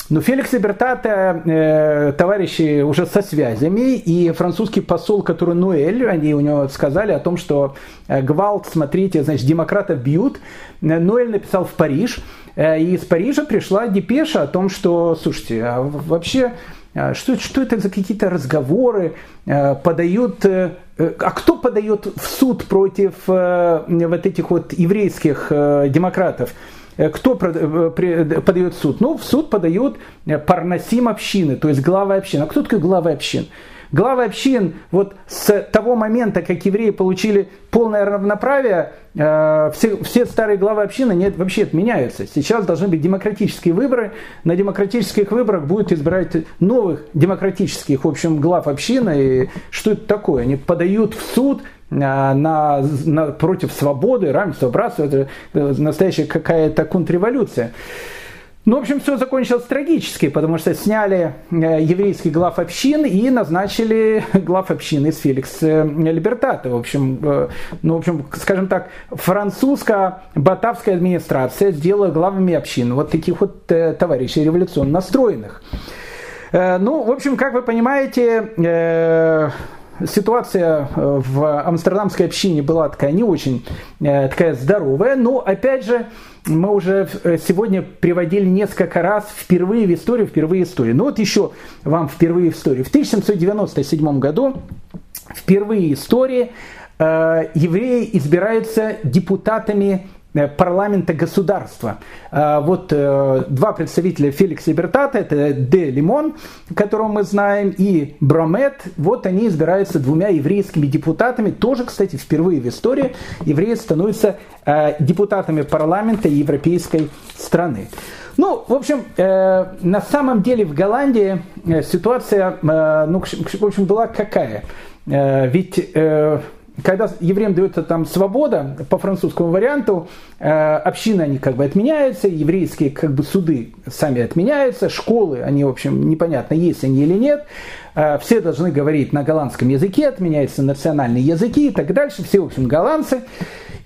[SPEAKER 1] Но Феликс Либертата, э, товарищи уже со связями, и французский посол, который Нуэль, они у него сказали о том, что э, гвалт, смотрите, значит, демократов бьют. Э, Нуэль написал в Париж, э, и из Парижа пришла депеша о том, что, слушайте, а вообще э, что, что это за какие-то разговоры, э, подают, а кто подает в суд против вот этих вот еврейских демократов? Э, кто э, подает в суд? Ну, в суд подают э, парносим общины, то есть главы общин. А кто такой главы общин? Главы общин вот с того момента, как евреи получили полное равноправие, все, все старые главы общины нет, вообще отменяются. Сейчас должны быть демократические выборы. На демократических выборах будут избирать новых демократических, в общем, глав общины. И что это такое? Они подают в суд на, на, против свободы, равенства, братства. Это э, настоящая какая-то контрреволюция. Ну, в общем, все закончилось трагически, потому что сняли э, еврейский глав общин и назначили глав общины из Феликса Либертата. В общем, э, ну, в общем, скажем так, французско-батавская администрация сделала главами общин вот таких вот товарищей революционно настроенных. Ну, в общем, как вы понимаете, ситуация э, в амстердамской общине была такая не очень э, такая здоровая, но опять же мы уже э, сегодня приводили несколько раз впервые в историю, впервые в историю. Ну вот еще вам впервые в историю. В 1797 году впервые в истории евреи избираются депутатами парламента государства. А вот э, два представителя Феликса Либертата, это Де Лимон, которого мы знаем, и Бромет, вот они избираются двумя еврейскими депутатами, тоже, кстати, впервые в истории евреи становятся э, депутатами парламента европейской страны. Ну, в общем, э, на самом деле в Голландии ситуация, э, ну, в общем, была какая? Э, ведь когда евреям дается там свобода по французскому варианту, э, общины они как бы отменяются, еврейские как бы суды сами отменяются, школы, они, в общем, непонятно, есть они или нет, э, все должны говорить на голландском языке, отменяются национальные языки и так дальше, все, в общем, голландцы.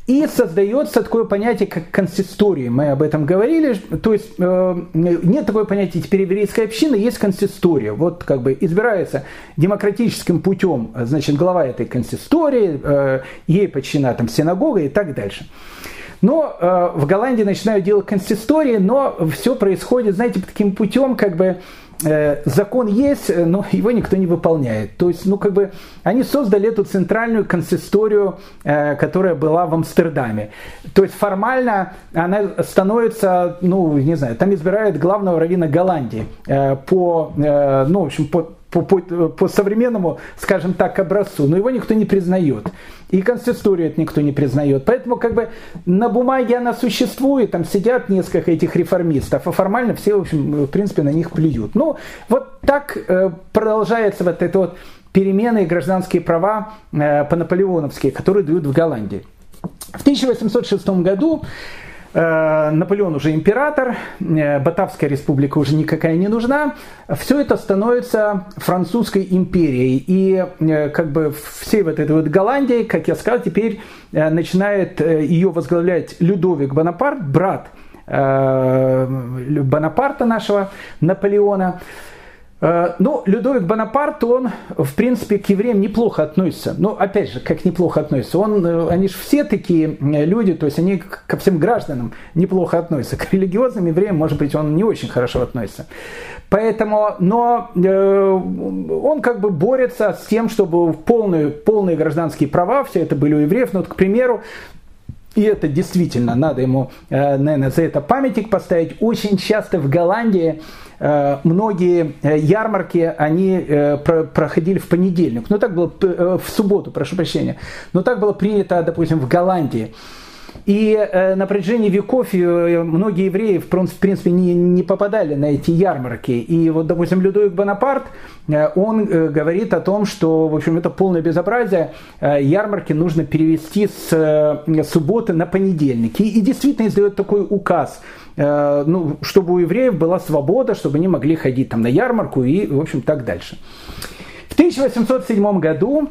[SPEAKER 1] И создается такое понятие, как консистория. Мы об этом говорили. То есть э, нет такого понятия теперь еврейской общины, есть консистория. Вот как бы избирается демократическим путем, значит, глава этой консистории, э, ей подчинена там синагога и так дальше. Но э, в Голландии начинают делать консистории, но все происходит, знаете, таким путем, как бы закон есть, э, но его никто не выполняет. То есть, ну, как бы, они создали эту центральную консисторию, э, которая была в Амстердаме. То есть, формально она становится, ну, не знаю, там избирают главного раввина Голландии по, ну, в общем, по по, по, по современному, скажем так, образцу, но его никто не признает. И конституцию это никто не признает. Поэтому как бы на бумаге она существует, там сидят несколько этих реформистов, а формально все, в общем, в принципе, на них плюют. Ну, вот так э, продолжается вот это вот перемены и гражданские права э, по-наполеоновски, которые дают в Голландии. В 1806 году Наполеон уже император, э, Батавская республика уже никакая не нужна. Все это становится французской империей. И э, как бы всей вот этой вот Голландии, как я сказал, теперь начинает ее возглавлять Людовик Бонапарт, брат Бонапарта нашего, Наполеона. Э, ну, Людовик Бонапарт, он, в принципе, к евреям неплохо относится. Но, опять же, как неплохо относится? Он, э, они же все такие э, люди, то есть они ко всем гражданам неплохо относятся. К религиозным евреям, может быть, он не очень хорошо относится. Поэтому, но он как бы борется с тем, чтобы полные, полные гражданские права, все это были у евреев. Ну, вот, к примеру, и это действительно, надо ему, наверное, за это памятник поставить. Очень часто в Голландии многие ярмарки, они проходили в понедельник. Ну, так было в субботу, прошу прощения. Но так было принято, допустим, в Голландии. И э, на протяжении веков э, многие евреи, в принципе, не, не попадали на эти ярмарки. И вот, допустим, Людовик Бонапарт, э, он э, говорит о том, что, в общем, это полное безобразие. Э, ярмарки нужно перевести с э, субботы на понедельник. И, и действительно издает такой указ э, ну, чтобы у евреев была свобода, чтобы они могли ходить там на ярмарку и, в общем, так дальше. В 1807 году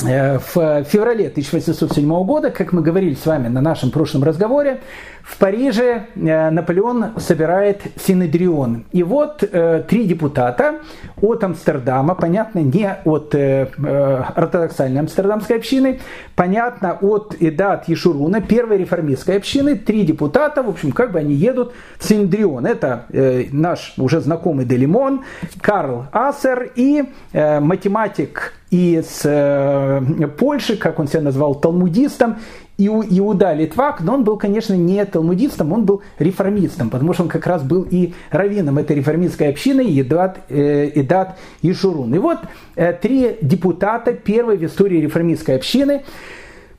[SPEAKER 1] в феврале 1807 года, как мы говорили с вами на нашем прошлом разговоре, в Париже э, Наполеон собирает Синедрион. И вот э, три депутата от Амстердама, понятно, не от э, э, ортодоксальной амстердамской общины, понятно, от Эдат Ешуруна, первой реформистской общины, три депутата, в общем, как бы они едут в Синедрион. Это наш уже знакомый Делимон, Карл Ассер и математик из Польши, как он себя назвал, талмудистом, Иуда Литвак, но он был, конечно, не талмудистом, он был реформистом, потому что он как раз был и раввином этой реформистской общины, Едат, э, Эдат и Шурун. И вот э, три депутата первой в истории реформистской общины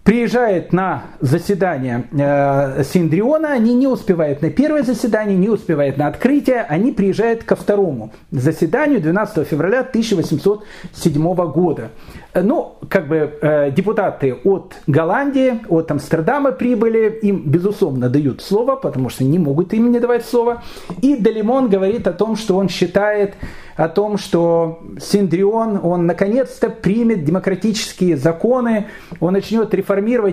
[SPEAKER 1] приезжают на заседание э, Синдриона, они не успевают на первое заседание, не успевают на открытие, они приезжают ко второму заседанию 12 февраля 1807 года. Ну, как бы э, депутаты от Голландии, от Амстердама прибыли, им, безусловно, дают слово, потому что не могут им не давать слово. И Делимон говорит о том, что он считает, о том, что Синдрион, он наконец-то примет демократические законы, он начнет реформировать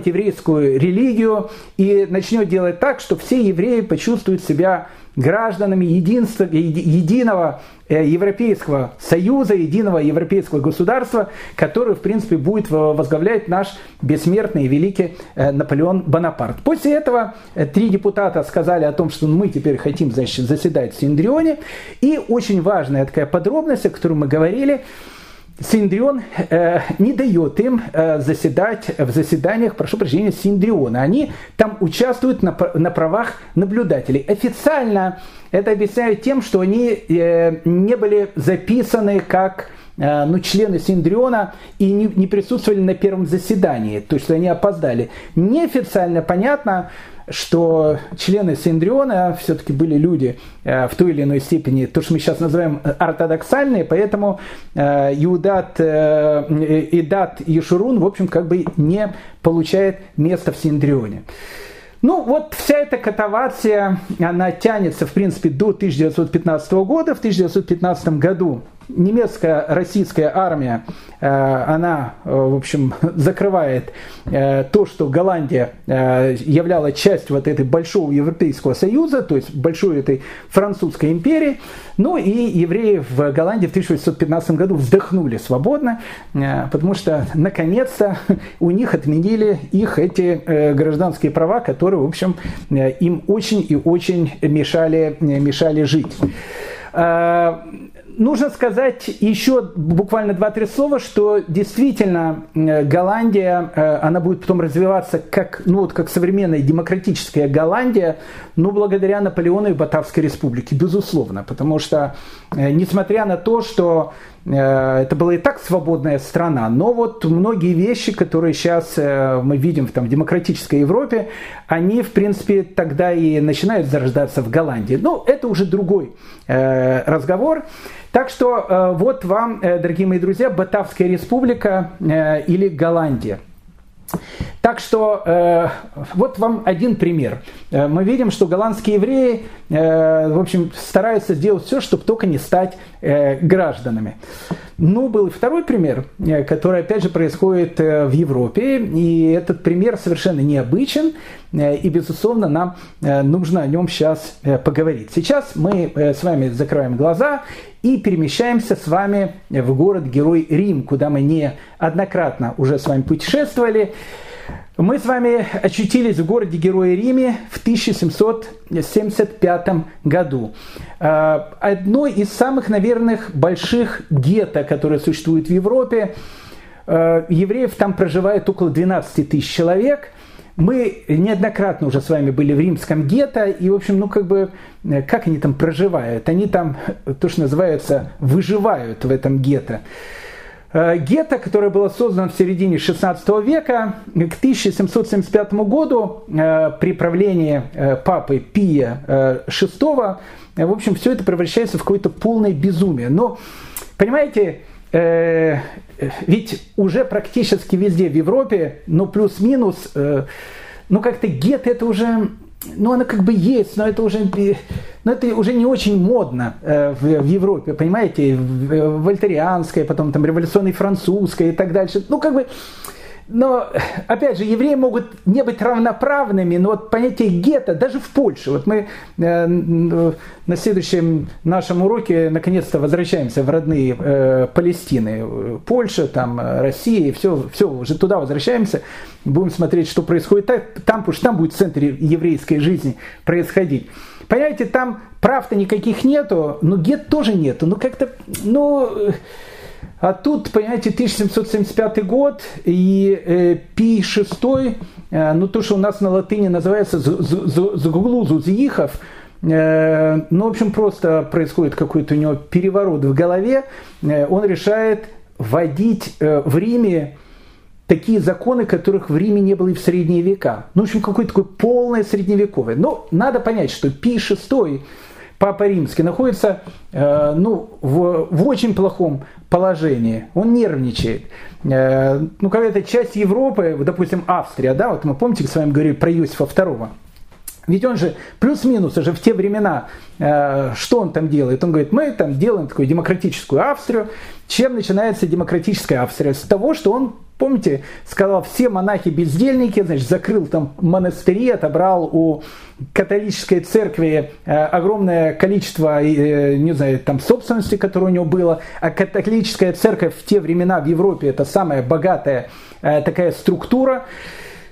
[SPEAKER 1] еврейскую религию и начнет делать так, что все евреи почувствуют себя гражданами единства, единого э, Европейского Союза, единого европейского государства, который, в принципе, будет возглавлять наш бессмертный и великий э, Наполеон Бонапарт. После этого э, три депутата сказали о том, что мы теперь хотим значит, заседать в Синдрионе. И очень важная такая подробность, о которой мы говорили, Синдрион э, не дает им э, заседать в заседаниях, прошу прощения, Синдриона. Они там участвуют на, на правах наблюдателей. Официально это объясняют тем, что они э, не были записаны как э, ну, члены Синдриона и не, не присутствовали на первом заседании, то есть они опоздали. Неофициально понятно, что члены Синдриона все-таки были люди э, в той или иной степени, то, что мы сейчас называем ортодоксальные, поэтому э, Иудат, э, Идат и в общем, как бы не получает место в Синдрионе. Ну, вот вся эта катавация, она тянется, в принципе, до 1915 года. В 1915 году немецкая российская армия, э, она, э, в общем, закрывает э, то, что Голландия являла частью вот этой большого Европейского Союза, то есть большой этой французской империи. Ну и евреи в Голландии в 1815 году вздохнули свободно, потому что наконец-то у них отменили их эти гражданские права, которые, в общем, им очень и очень мешали, мешали жить. Нужно сказать еще буквально два-три слова, что действительно э, Голландия, э, она будет потом развиваться как, ну, вот как современная демократическая Голландия, но благодаря Наполеону и Батавской республике, безусловно. Потому что, э, несмотря на то, что это была и так свободная страна, но вот многие вещи, которые сейчас мы видим в там, демократической Европе, они, в принципе, тогда и начинают зарождаться в Голландии. Но это уже другой разговор. Так что э, вот вам, э, дорогие мои друзья, Батавская республика э, или Голландия. Так что э, вот вам один пример. Э, мы видим, что голландские евреи, э, в общем, стараются сделать все, чтобы только не стать э, гражданами. Ну, был и второй пример, который, опять же, происходит в Европе. И этот пример совершенно необычен. И, безусловно, нам нужно о нем сейчас поговорить. Сейчас мы с вами закроем глаза и перемещаемся с вами в город-герой Рим, куда мы неоднократно уже с вами путешествовали. Мы с вами очутились в городе-герое Риме в 1775 году. А, одно из самых, наверное, больших гетто, которые существуют в Европе. А, евреев там проживает около 12 тысяч человек – Мы неоднократно уже с вами были в римском гетто, и, в общем, ну, как бы, как они там проживают? Они там, то, что называется, выживают в этом гетто. Э, гетто, которое было создано в середине 16 века, к 1775 году э, при правлении э, папы Пия VI, в общем, все это превращается в какое-то полное безумие. Но, понимаете, ведь уже практически везде в Европе, ну плюс-минус, ну как-то гетто это уже ну, она как бы есть, но это уже, но это уже не очень модно э, в, в Европе, понимаете, в, вольтерианское, потом там революционное французское и так дальше. Ну, как бы, но, опять же, евреи могут не быть равноправными, но вот понятие гетто, даже в Польше, вот мы э, на следующем нашем уроке наконец-то возвращаемся в родные э, Палестины, Польша, там, Россия, все, все, уже туда возвращаемся, будем смотреть, что происходит. Там, потому что там будет центр еврейской жизни происходить. Понимаете, там прав-то никаких нету, но гет тоже нету, ну как-то, ну... А тут, понимаете, 1775 год, и э, Пи VI, э, ну то, что у нас на латыни называется «згуглузу зиихов», э, ну, в общем, просто происходит какой-то у него переворот в голове, э, он решает вводить э, в Риме такие законы, которых в Риме не было и в средние века. Ну, в общем, какое-то такое полное средневековое. Но надо понять, что Пи VI Папа Римский находится э, ну, в, в очень плохом положении, он нервничает. Э, ну, какая-то часть Европы, допустим, Австрия, да, вот мы помните, с вами говорили про Иосифа II, ведь он же плюс-минус уже в те времена, э, что он там делает? Он говорит, мы там делаем такую демократическую Австрию. Чем начинается демократическая Австрия? С того, что он Помните, сказал, все монахи бездельники, значит, закрыл там монастыри, отобрал у католической церкви э, огромное количество, э, не знаю, там собственности, которое у него было. А католическая церковь в те времена в Европе это самая богатая такая структура.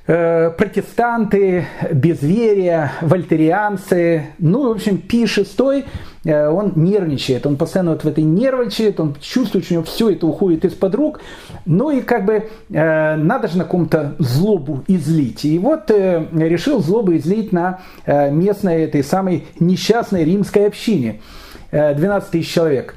[SPEAKER 1] Протестанты, безверие, вольтерианцы. Ну, в общем, Пи VI, э, он нервничает, он постоянно вот в этой нервничает, он чувствует, что у него все это уходит из-под рук. Ну и как бы э, надо же на ком-то злобу излить. И вот решил злобу излить на местной этой самой несчастной римской общине. 12 тысяч человек.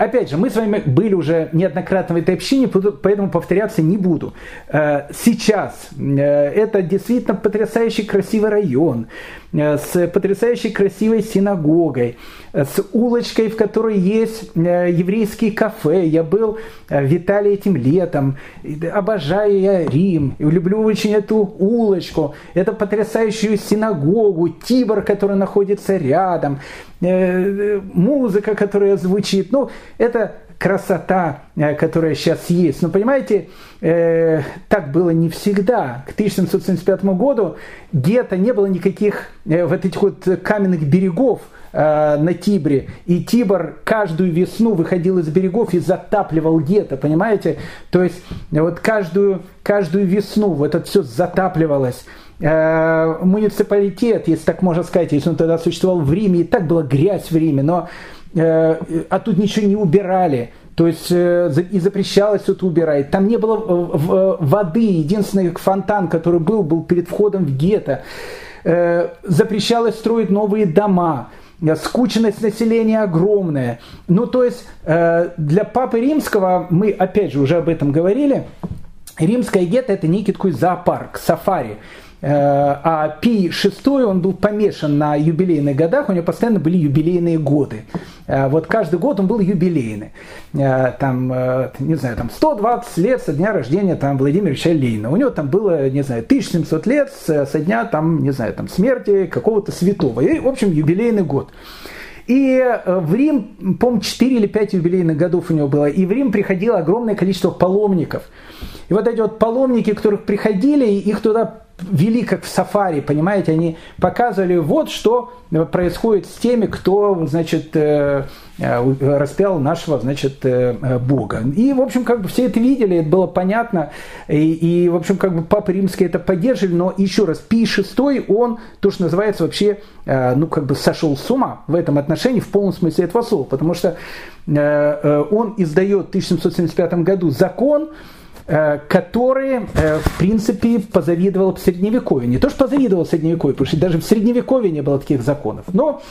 [SPEAKER 1] Опять же, мы с вами были уже неоднократно в этой общине, поэтому повторяться не буду. Э, сейчас э, это действительно потрясающий красивый район, э, с потрясающей красивой синагогой, с улочкой, в которой есть еврейские кафе. Я был в Италии этим летом, обожаю я Рим, люблю очень эту улочку, эту потрясающую синагогу, Тибр, который находится рядом, музыка, которая звучит. Ну, это красота, э, которая сейчас есть. Но понимаете, э, так было не всегда. К 1775 году где-то не было никаких э, вот этих вот каменных берегов э, на Тибре. И Тибр каждую весну выходил из берегов и затапливал гетто, понимаете? То есть вот каждую, каждую весну вот это все затапливалось э, муниципалитет, если так можно сказать, если он тогда существовал в Риме, и так была грязь в Риме, но а тут ничего не убирали. То есть э, и запрещалось это убирать. Там не было э, воды. Единственный фонтан, который был, был перед входом в гетто. Запрещалось строить новые дома. Скучность населения огромная. Ну, то есть для Папы Римского, мы опять же уже об этом говорили, римское гетто это некий такой зоопарк, сафари. Э, а Пи VI, он был помешан на юбилейных годах, у него постоянно были юбилейные годы. Э, вот каждый год он был юбилейный. Э, там, не знаю, там 120 лет со дня рождения там, Владимира Ильича Ленина. У него там было, не знаю, 1700 лет со дня там, не знаю, там, смерти какого-то святого. И, в общем, юбилейный год. И в Рим, по-моему, 4 или 5 юбилейных годов у него было. И в Рим приходило огромное количество паломников. И вот эти вот паломники, которых приходили, их туда вели как в сафари, понимаете, они показывали вот что происходит с теми, кто, значит, э, э, распял нашего, значит, э, Бога. И, в общем, как бы все это видели, это было понятно, и, и в общем, как бы Папа Римский это поддерживали, но еще раз, Пий VI, он, то, что называется, вообще, ну, как бы сошел с ума в этом отношении, в полном смысле этого слова, потому что он издает в 1775 году закон, который, в принципе, позавидовал Средневековье. Не то, что позавидовал Средневековье, потому что даже в Средневековье не было таких законов. Но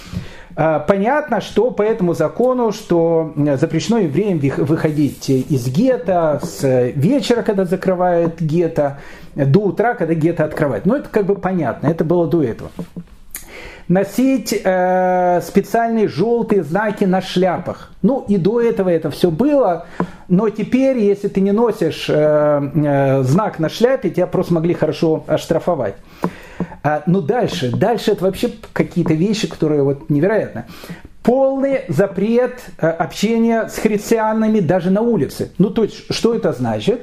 [SPEAKER 1] понятно, что по этому закону, что запрещено евреям выходить из гетто с вечера, когда закрывают гетто, до утра, когда гетто открывают. Но это как бы понятно, это было до этого носить э, специальные желтые знаки на шляпах. Ну и до этого это все было, но теперь, если ты не носишь э, э, знак на шляпе, тебя просто могли хорошо оштрафовать. А, ну дальше, дальше это вообще какие-то вещи, которые вот невероятно. Полный запрет э, общения с христианами даже на улице. Ну то есть, что это значит?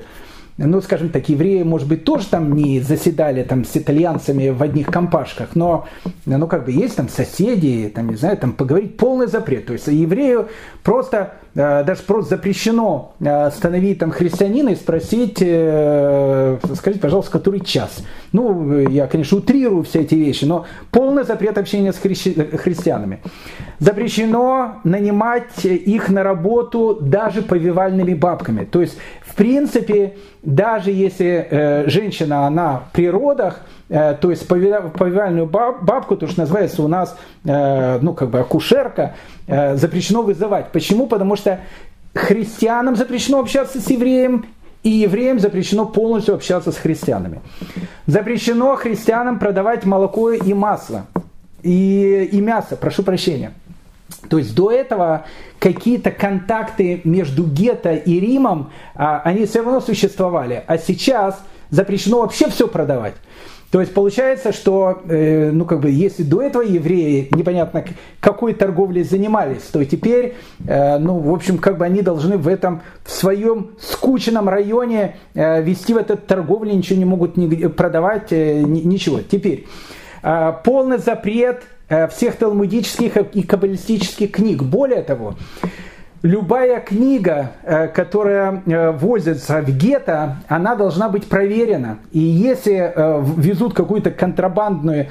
[SPEAKER 1] Ну, скажем так, евреи, может быть, тоже там не заседали там с итальянцами в одних компашках, но, ну, как бы есть там соседи, там, не знаю, там поговорить полный запрет. То есть еврею просто, даже просто запрещено э, остановить там христианина и спросить, э, скажите, пожалуйста, который час. Ну, я, конечно, утрирую все эти вещи, но полный запрет общения с хри- христианами. Запрещено нанимать их на работу даже повивальными бабками. То есть, в принципе, даже если э, женщина, она при родах, э, то есть повивальную бабку, то, что называется у нас, э, ну, как бы акушерка, э, запрещено вызывать. Почему? Потому что христианам запрещено общаться с евреем, и евреям запрещено полностью общаться с христианами. Запрещено христианам продавать молоко и масло, и, и мясо, прошу прощения. То есть до этого какие-то контакты между гетто и Римом, а, они все равно существовали. А сейчас запрещено вообще все продавать. То есть получается, что, э, ну как бы, если до этого евреи непонятно какой торговлей занимались, то теперь, э, ну в общем, как бы они должны в этом в своем скучном районе э, вести в этот торговлю, ничего не могут ни, продавать, ни, ничего. Теперь полный запрет всех талмудических и каббалистических книг. Более того, любая книга, э, которая э, возится в гетто, она должна быть проверена. И если везут какую-то контрабандную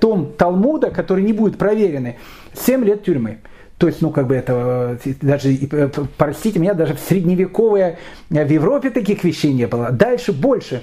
[SPEAKER 1] том Талмуда, который не будет проверенный, 7 лет тюрьмы. То есть, ну, как бы это, даже, простите меня, даже в средневековое в Европе таких вещей не было. Дальше больше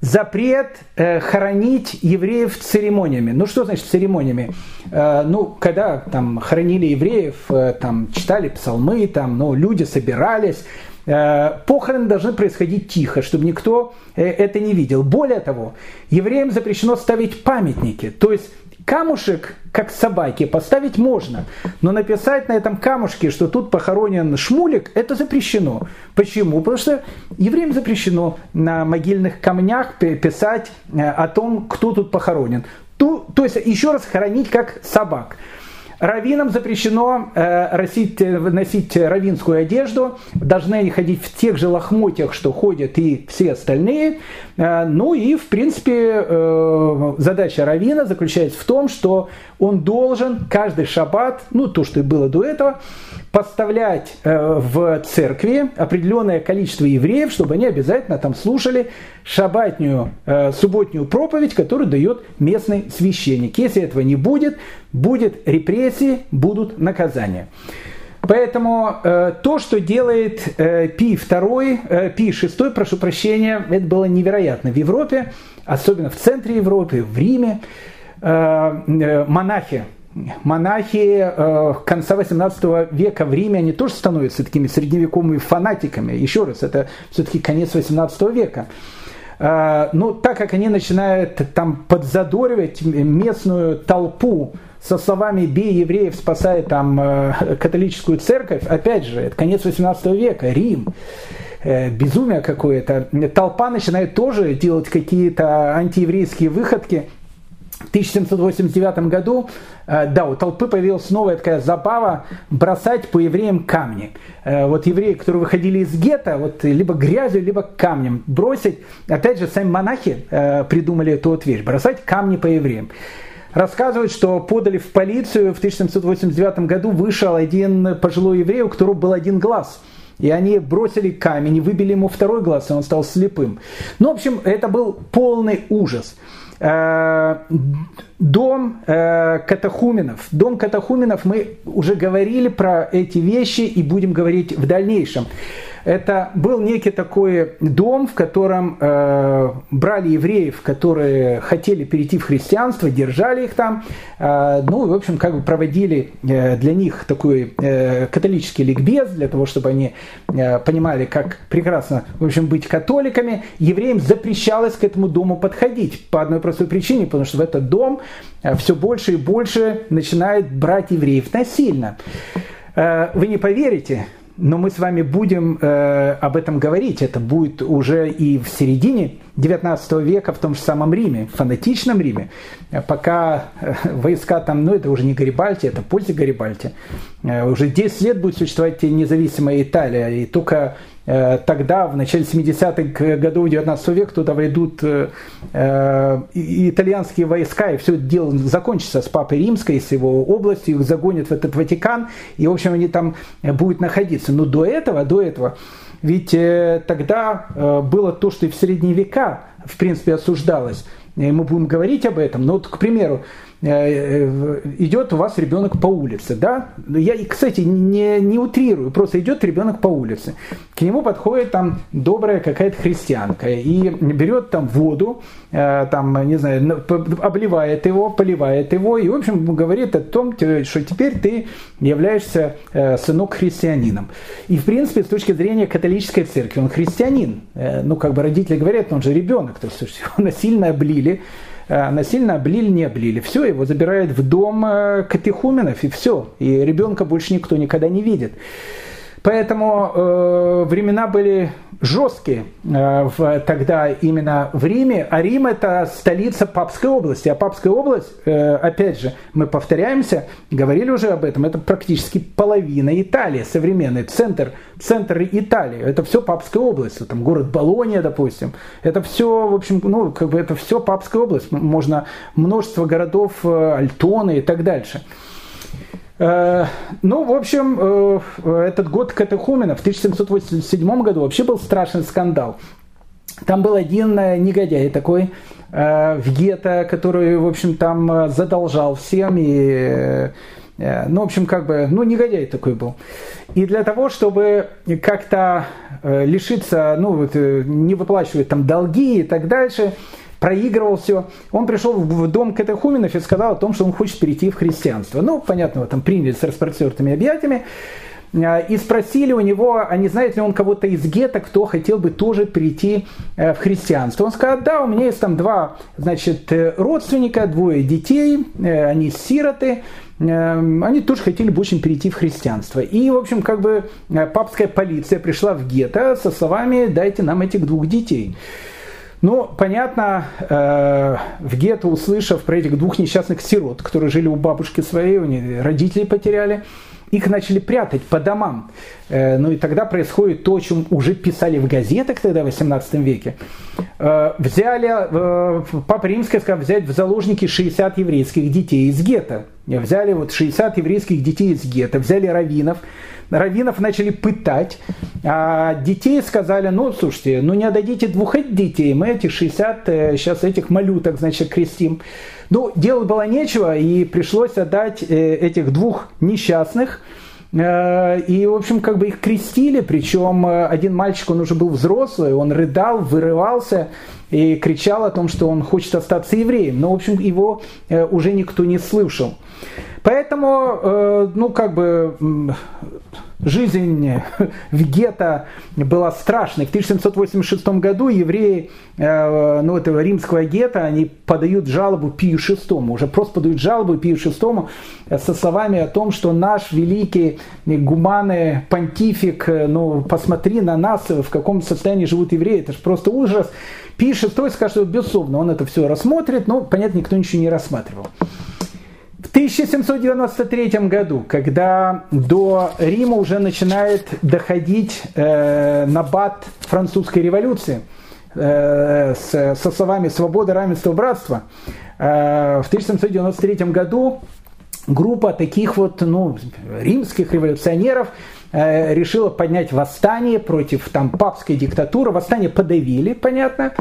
[SPEAKER 1] запрет э, хоронить евреев церемониями. Ну что значит церемониями? Э, ну, когда там хоронили евреев, э, там читали псалмы, там, ну, люди собирались, э, похороны должны происходить тихо, чтобы никто э, это не видел. Более того, евреям запрещено ставить памятники. То есть Камушек, как собаки, поставить можно, но написать на этом камушке, что тут похоронен Шмулик, это запрещено. Почему? Потому что евреям запрещено на могильных камнях писать э, о том, кто тут похоронен. То, то есть еще раз хоронить как собак. Раввинам запрещено э, носить, э, носить равинскую одежду, должны они ходить в тех же лохмотьях, что ходят и все остальные. Э, ну и, в принципе, задача равина заключается в том, что он должен каждый шаббат, ну то, что и было до этого, поставлять э, в церкви определенное количество евреев, чтобы они обязательно там слушали шабатнюю э, субботнюю проповедь, которую дает местный священник. Если этого не будет, будет репрессии, будут наказания. Поэтому э, то, что делает э, Пи II, э, Пи VI, прошу прощения, это было невероятно в Европе, особенно в центре Европы, в Риме. Э, э, монахи монахи э, конца 18 века в Риме, они тоже становятся такими средневековыми фанатиками. Еще раз, это все-таки конец 18 века. Э, ну, так как они начинают там подзадоривать местную толпу со словами «бей евреев, спасай там э, католическую церковь», опять же, это конец 18 века, Рим, э, безумие какое-то. Толпа начинает тоже делать какие-то антиеврейские выходки – 1789 году, э, да, у толпы появилась новая такая забава бросать по евреям камни. Э, вот евреи, которые выходили из гетто, вот либо грязью, либо камнем бросить. Опять же, сами монахи э, придумали эту вот вещь, бросать камни по евреям. Рассказывают, что подали в полицию в 1789 году, вышел один пожилой еврей, у которого был один глаз. И они бросили камень и выбили ему второй глаз, и он стал слепым. Ну, в общем, это был полный ужас. Э, дом э, катахуменов. Дом катахуменов, мы уже говорили про эти вещи и будем говорить в дальнейшем. Это был некий такой дом, в котором э, брали евреев, которые хотели перейти в христианство, держали их там, э, ну, в общем, как бы проводили э, для них такой э, католический ликбез, для того, чтобы они э, понимали, как прекрасно, в общем, быть католиками. Евреям запрещалось к этому дому подходить по одной простой причине, потому что в этот дом э, все больше и больше начинает брать евреев насильно. Э, вы не поверите, но мы с вами будем э, об этом говорить. Это будет уже и в середине 19 века в том же самом Риме, в фанатичном Риме. Пока э, войска там, ну это уже не Гарибальти, это после Гарибальти. Э, уже 10 лет будет существовать независимая Италия. И только тогда, в начале 70-х годов 19 века, туда войдут э, э, итальянские войска, и все это дело закончится с Папой Римской, с его областью, их загонят в этот Ватикан, и, в общем, они там будут находиться. Но до этого, до этого, ведь тогда было то, что и в средние века, в принципе, осуждалось. Мы будем говорить об этом. Но вот, к примеру, Э, э, идет у вас ребенок по улице, да? Я, кстати, не, не утрирую, просто идет ребенок по улице. К нему подходит там добрая какая-то христианка и берет там воду, э, там, не знаю, обливает его, поливает его и, в общем, говорит о том, что теперь ты являешься сынок христианином. И, в принципе, с точки зрения католической церкви, он христианин. Ну, как бы родители говорят, он же ребенок, то есть его насильно облили, Э, насильно облили, не облили. Все, его забирают в дом э, катехуменов, и все. И ребенка больше никто никогда не видит. Поэтому э, времена были жесткие э, в, тогда именно в Риме, а Рим это столица Папской области. А Папская область, э, опять же, мы повторяемся, говорили уже об этом, это практически половина Италии, современный центр, центр Италии. Это все Папская область, там город Болония, допустим. Это все, в общем, ну, как бы это все Папская область. Можно множество городов, э, Альтоны и так дальше. Э, ну, в общем, э, этот год Катехумена в 1787 году вообще был страшный скандал. Там был один э, негодяй такой в гетто, который, в общем, там задолжал всем и ну, в общем, как бы, ну, негодяй такой был. И для того, чтобы как-то лишиться, ну, вот, не выплачивать там долги и так дальше, проигрывал все. Он пришел в дом катехуменов и сказал о том, что он хочет перейти в христианство. Ну, понятно, там приняли с распростертыми объятиями. А, и спросили у него, а не знает ли он кого-то из гетто, кто хотел бы тоже перейти э, в христианство. Он сказал, да, у меня есть там два значит, э, родственника, двое детей, э, они сироты, они тоже хотели бы очень перейти в христианство. И, в общем, как бы папская полиция пришла в гетто со словами «дайте нам этих двух детей». Ну, понятно, э, в гетто, услышав про этих двух несчастных сирот, которые жили у бабушки своей, у них родителей потеряли, их начали прятать по домам. Э, ну и тогда происходит то, о чем уже писали в газетах тогда, в 18 веке. Э, взяли, э, Папа Римский сказал взять в заложники 60 еврейских детей из гетто. Взяли вот 60 еврейских детей из гетто, взяли раввинов, раввинов начали пытать, а детей сказали, ну, слушайте, ну не отдадите двух детей, мы этих 60 сейчас этих малюток, значит, крестим. Ну, делать было нечего, и пришлось отдать э, этих двух несчастных, э, и, в общем, как бы их крестили, причем э, один мальчик, он уже был взрослый, он рыдал, вырывался и кричал о том, что он хочет остаться евреем. Но, в общем, его уже никто не слышал. Поэтому, ну, как бы, жизнь в гетто была страшной. В 1786 году евреи э, ну, этого римского гетто, они подают жалобу Пию VI, уже просто подают жалобу Пию VI э, со словами о том, что наш великий гуманный понтифик, э, ну, посмотри на нас, в каком состоянии живут евреи, это же просто ужас. Пий VI скажет, что безусловно, он это все рассмотрит, но, понятно, никто ничего не рассматривал. В 1793 году, когда до Рима уже начинает доходить э, набат французской революции э, с, со словами «свобода, равенство, братство», э, в 1793 году группа таких вот ну, римских революционеров э, решила поднять восстание против там, папской диктатуры. Восстание подавили, понятно.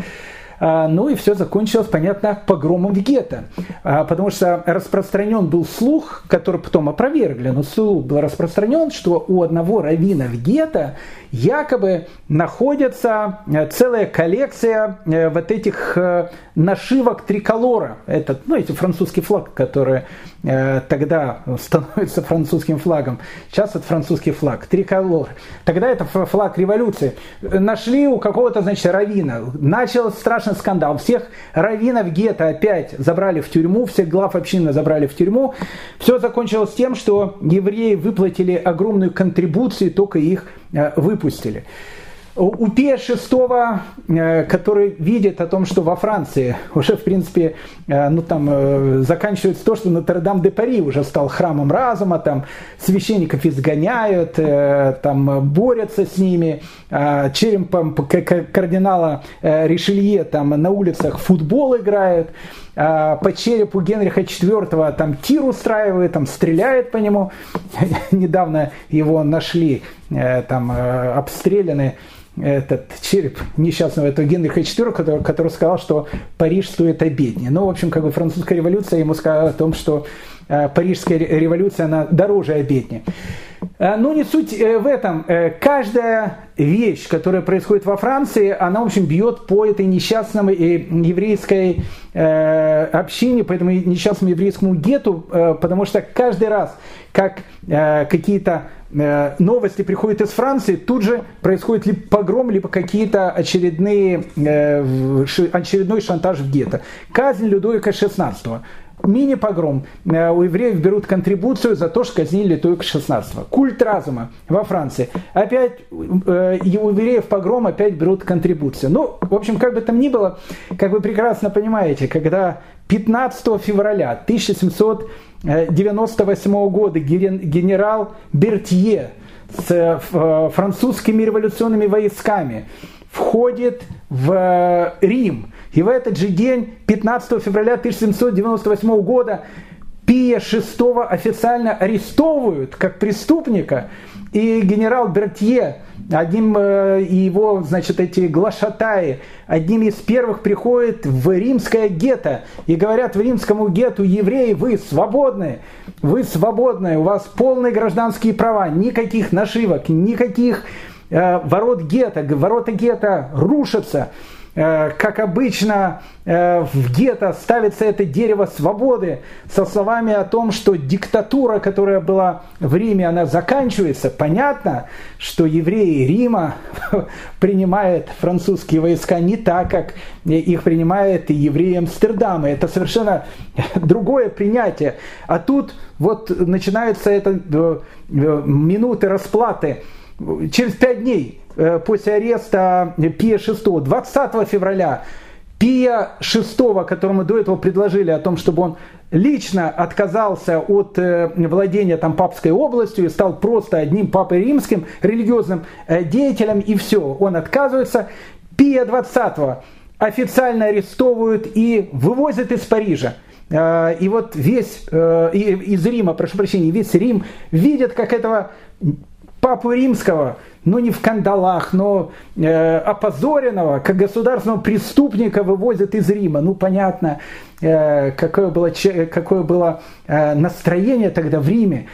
[SPEAKER 1] Ну и все закончилось, понятно, погромом в гетто. Потому что распространен был слух, который потом опровергли, но слух был распространен, что у одного равина в гетто якобы находится э, целая коллекция э, вот этих э, нашивок триколора. Это, ну, эти французский флаг, который тогда становится французским флагом. Сейчас это французский флаг, триколор. Тогда это флаг революции. Нашли у какого-то, значит, равина. Начался страшный скандал. Всех раввинов гетто опять забрали в тюрьму, всех глав общины забрали в тюрьму. Все закончилось тем, что евреи выплатили огромную контрибуцию, только их выпустили. У Пия VI, э, который видит о том, что во Франции уже, в принципе, э, ну, там, э, заканчивается то, что Нотр-Дам-де-Пари уже стал храмом разума, там священников изгоняют, там борются с ними, черепом кардинала Ришелье там на улицах футбол играют, по черепу Генриха IV там тир устраивает, там стреляет по нему. Недавно его нашли, там обстреляны этот череп несчастного этого Генриха IV, который, который сказал, что Париж стоит обеднее. Ну, в общем, как бы французская революция ему сказала о том, что э, Парижская революция, она дороже обеднее. Э, ну, не суть э, в этом. Э, каждая вещь, которая происходит во Франции, она, в общем, бьет по этой несчастной еврейской общине, по этому несчастному еврейскому гету, потому что каждый раз, как какие-то новости приходят из Франции, тут же происходит либо погром, либо какие-то очередные, очередной шантаж в гетто. Казнь Людовика XVI мини-погром. Э, у евреев берут контрибуцию за то, что казнили только 16 Культ разума во Франции. Опять э, у евреев погром опять берут контрибуцию. Ну, в общем, как бы там ни было, как вы прекрасно понимаете, когда 15 февраля 1798 года генерал Бертье с э, французскими революционными войсками входит в Рим – и в этот же день, 15 февраля 1798 года, Пия VI официально арестовывают как преступника, и генерал Бертье, одним э, его, значит, эти глашатаи, одним из первых приходит в римское гетто и говорят в римскому гетту, евреи, вы свободны, вы свободны, у вас полные гражданские права, никаких нашивок, никаких э, ворот гетто, ворота гетто рушатся. Э, как обычно э, в гетто ставится это дерево свободы со словами о том, что диктатура, которая была в Риме, она заканчивается. Понятно, что евреи Рима принимают французские войска не так, как их принимают и евреи Амстердама. Это совершенно другое принятие. А тут вот начинается это э, минуты расплаты. Через пять дней Э, после ареста Пия VI 20 февраля Пия VI, которому до этого предложили о том, чтобы он лично отказался от э, владения там папской областью и стал просто одним папой римским, религиозным э, деятелем, и все, он отказывается. Пия 20 официально арестовывают и вывозят из Парижа. И вот весь, из Рима, прошу прощения, весь Рим видит, как этого папу римского – ну не в кандалах, но э, опозоренного, как государственного преступника вывозят из Рима. Ну понятно, э, какое было, какое было э, настроение тогда в Риме.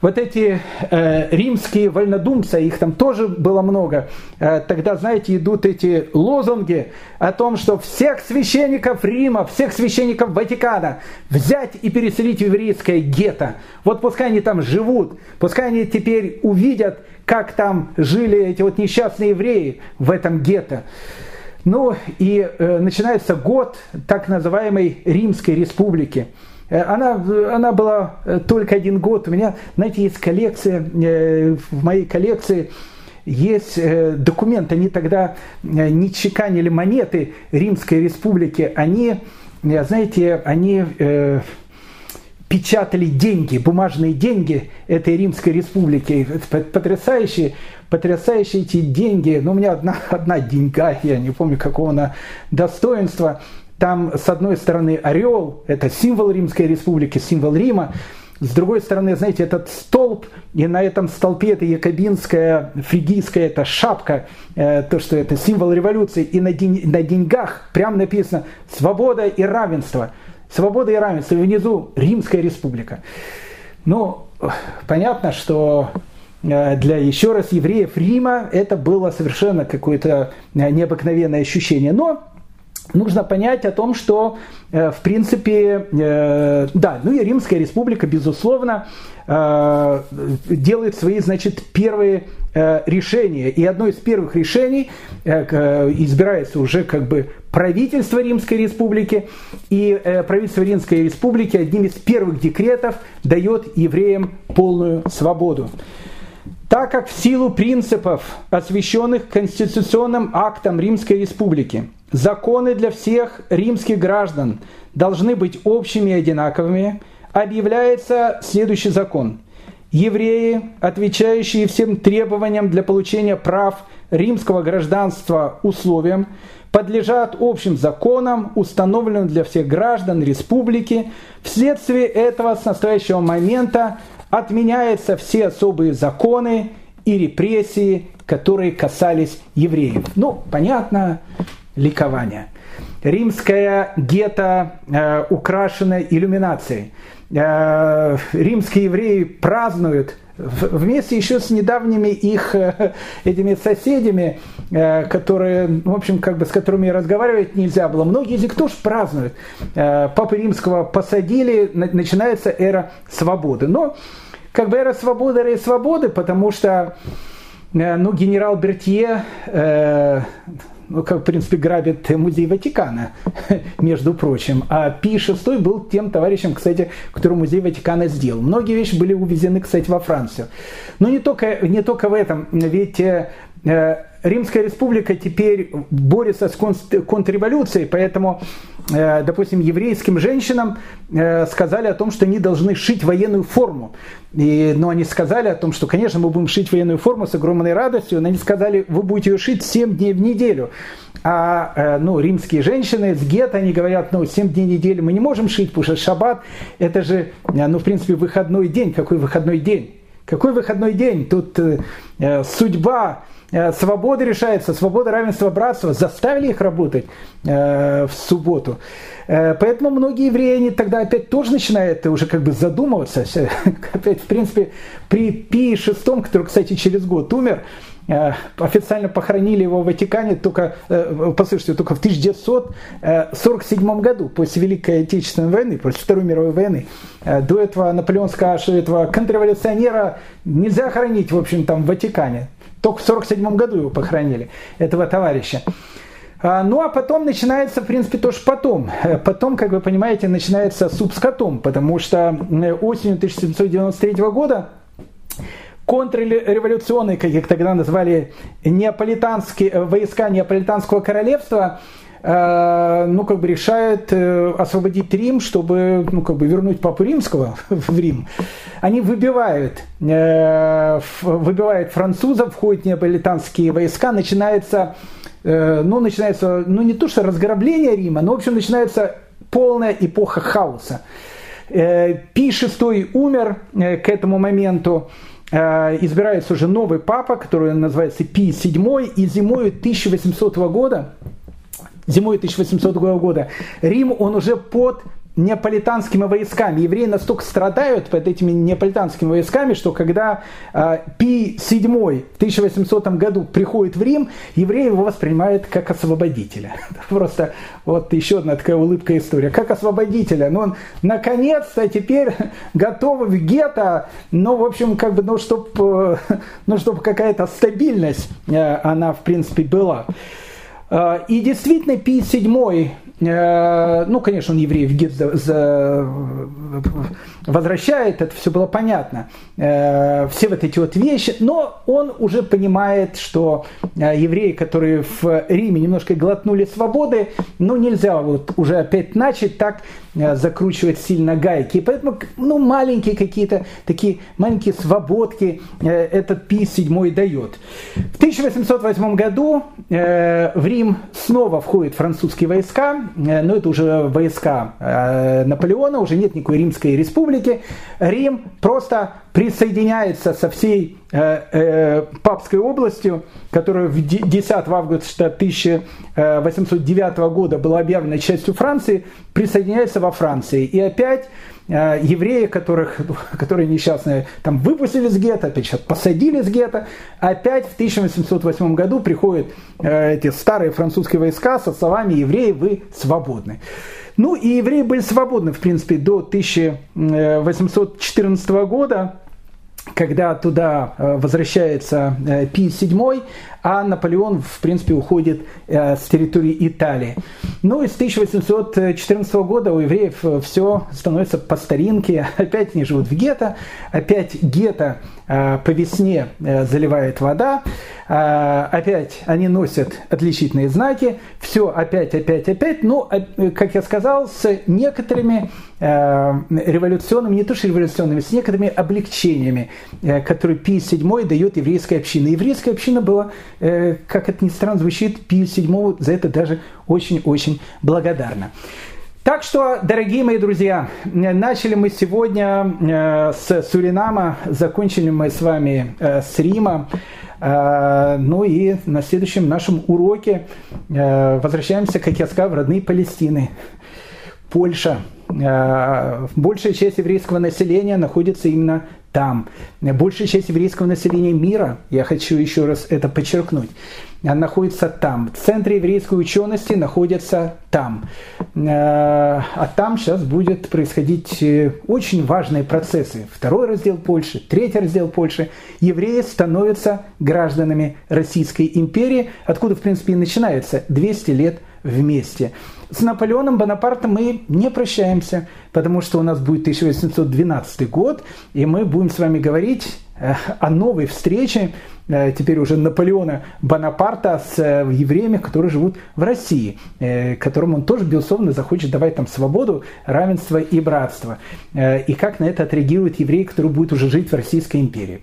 [SPEAKER 1] Вот эти э, римские вольнодумцы, их там тоже было много, э, тогда, знаете, идут эти лозунги о том, что всех священников Рима, всех священников Ватикана взять и переселить в еврейское гетто. Вот пускай они там живут, пускай они теперь увидят, как там жили эти вот несчастные евреи в этом гетто. Ну и э, начинается год так называемой Римской республики. Э, она, она была э, только один год. У меня, знаете, есть коллекция, э, в моей коллекции есть документы, они тогда не чеканили монеты Римской республики, они, знаете, они печатали деньги, бумажные деньги этой Римской республики. Потрясающие, потрясающие эти деньги. Ну, у меня одна, одна деньга, я не помню, какого она достоинства. Там, с одной стороны, орел, это символ Римской республики, символ Рима. С другой стороны, знаете, этот столб, и на этом столпе это якобинская, фригийская, это шапка, э, то, что это символ революции, и на, день, на деньгах прямо написано «Свобода и равенство». Свобода и равенство, и внизу Римская республика. Ну, понятно, что э, для, еще раз, евреев Рима это было совершенно какое-то э, необыкновенное ощущение. Но нужно понять о том, что, э, в принципе, э, да, ну и Римская республика, безусловно, э, делает свои, значит, первые решения. И одно из первых решений избирается уже как бы правительство Римской республики. И правительство Римской республики одним из первых декретов дает евреям полную свободу. Так как в силу принципов, освященных конституционным актом Римской республики, законы для всех римских граждан должны быть общими и одинаковыми, объявляется следующий закон. Евреи, отвечающие всем требованиям для получения прав римского гражданства условиям, подлежат общим законам, установленным для всех граждан республики. Вследствие этого с настоящего момента отменяются все особые законы и репрессии, которые касались евреев. Ну, понятно, ликование. Римская гетто э, украшена иллюминацией. Э, римские евреи празднуют вместе еще с недавними их э, этими соседями, э, которые, в общем, как бы с которыми разговаривать нельзя было. Многие из них тоже празднуют. Э, Папы Римского посадили, начинается эра свободы. Но как бы эра свободы, эра свободы, потому что ну, генерал Бертье ну, как, в принципе, грабит музей Ватикана, между прочим. А Пи VI был тем товарищем, кстати, который музей Ватикана сделал. Многие вещи были увезены, кстати, во Францию. Но не только, не только в этом, ведь э, Римская республика теперь борется с контрреволюцией, поэтому, э, допустим, еврейским женщинам э, сказали о том, что они должны шить военную форму. И, но они сказали о том, что, конечно, мы будем шить военную форму с огромной радостью, но они сказали, вы будете ее шить 7 дней в неделю. А э, ну, римские женщины с гетто, они говорят, ну, 7 дней в неделю мы не можем шить, потому что шаббат, это же, ну, в принципе, выходной день. Какой выходной день? Какой выходной день? Тут э, судьба Э, свобода решается, свобода, равенство, братство, заставили их работать э, в субботу. Э, поэтому многие евреи, они тогда опять тоже начинают уже как бы задумываться. Опять, в принципе, при Пи VI, который, кстати, через год умер, официально похоронили его в Ватикане только, послушайте, только в 1947 году, после Великой Отечественной войны, после Второй мировой войны. До этого наполеонского, этого контрреволюционера нельзя хоронить, в общем, там в Ватикане. Только в 1947 году его похоронили, этого товарища. А, ну а потом начинается, в принципе, тоже потом. Э, потом, как вы понимаете, начинается суп с котом, потому что осенью 1793 года контрреволюционные, как их тогда назвали, неаполитанские э, войска Неаполитанского королевства – Э, ну, как бы решает э, освободить Рим, чтобы, ну, как бы вернуть Папу Римского в Рим. Они выбивают, выбивают французов, входят неаполитанские войска, начинается, ну, начинается, ну, не то что разграбление Рима, но, в общем, начинается полная эпоха хаоса. Пи VI умер к этому моменту, избирается уже новый папа, который называется Пи VII, и зимой 1800 года. Зимой 1800 года, Рим, он уже под неаполитанскими войсками. Евреи настолько страдают под этими неаполитанскими войсками, что когда э, Пи VII в 1800 году приходит в Рим, евреи его воспринимают как освободителя. Просто вот еще одна такая улыбка история. Как освободителя. Но ну, он наконец-то теперь готов в гетто, ну, в общем, как бы, ну, чтобы ну, чтоб какая-то стабильность э, она, в принципе, была. Э, и действительно, Пий VII, э, ну, конечно, он евреев гет возвращает, это все было понятно, э, все вот эти вот вещи, но он уже понимает, что евреи, которые в Риме немножко глотнули свободы, ну, нельзя вот уже опять начать так закручивать сильно гайки. И поэтому, ну, маленькие какие-то такие маленькие свободки этот Пий VII дает. В 1808 году в Рим снова входят французские войска, э, но это уже войска э, Наполеона, уже нет никакой Римской республики, республики, Рим просто присоединяется со всей э, э, папской областью, которая в 10 августа 1809 года была объявлена частью Франции, присоединяется во Франции. И опять э, евреи, которых, которые несчастные там выпустили из гетто, опять сейчас посадили из гетто, опять в 1808 году приходят э, эти старые французские войска со словами «евреи, вы свободны». Ну и евреи были свободны, в принципе, до 1814 года, когда туда э, возвращается э, Пий VII, а Наполеон, в принципе, уходит э, с территории Италии. Ну и с 1814 года у евреев все становится по старинке. Опять они живут в гетто, опять гетто по весне заливает вода, опять они носят отличительные знаки, все опять, опять, опять. Но, как я сказал, с некоторыми революционными, не то что революционными, с некоторыми облегчениями, которые Пий VII дает еврейской общине. Еврейская община была Э, как это ни странно звучит, Пию седьмого за это даже очень-очень благодарна. Так что, дорогие мои друзья, начали мы сегодня э, с Суринама, закончили мы с вами э, с Рима. Ну и на следующем нашем уроке возвращаемся, как я сказал, в родные Палестины. Польша. Большая часть еврейского населения находится именно там. Большая часть еврейского населения мира, я хочу еще раз это подчеркнуть, находится там. В центре еврейской учености находится там. Э, а там сейчас будет происходить э, очень важные процессы. Второй раздел Польши, третий раздел Польши. Евреи становятся гражданами Российской империи, откуда, в принципе, и начинается 200 лет вместе. С Наполеоном Бонапартом мы не прощаемся, потому что у нас будет 1812 год, и мы будем с вами говорить э, о новой встрече теперь уже Наполеона Бонапарта с э, евреями, которые живут в России, э, которым он тоже, безусловно, захочет давать там свободу, равенство и братство. И как на это отреагируют евреи, которые будут уже жить в Российской империи.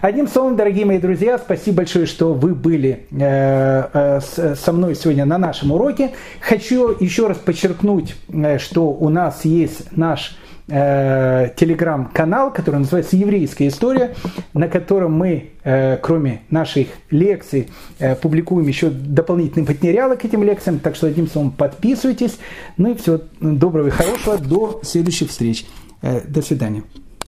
[SPEAKER 1] Одним словом, дорогие мои друзья, спасибо большое, что вы были со мной сегодня на нашем уроке. Хочу еще раз подчеркнуть, что у нас есть наш э, телеграм-канал, который называется «Еврейская история», на котором мы, э, кроме наших лекций, э, публикуем еще дополнительные материалы к этим лекциям, так что одним словом подписывайтесь. Ну и всего доброго и хорошего, до следующих встреч. До свидания.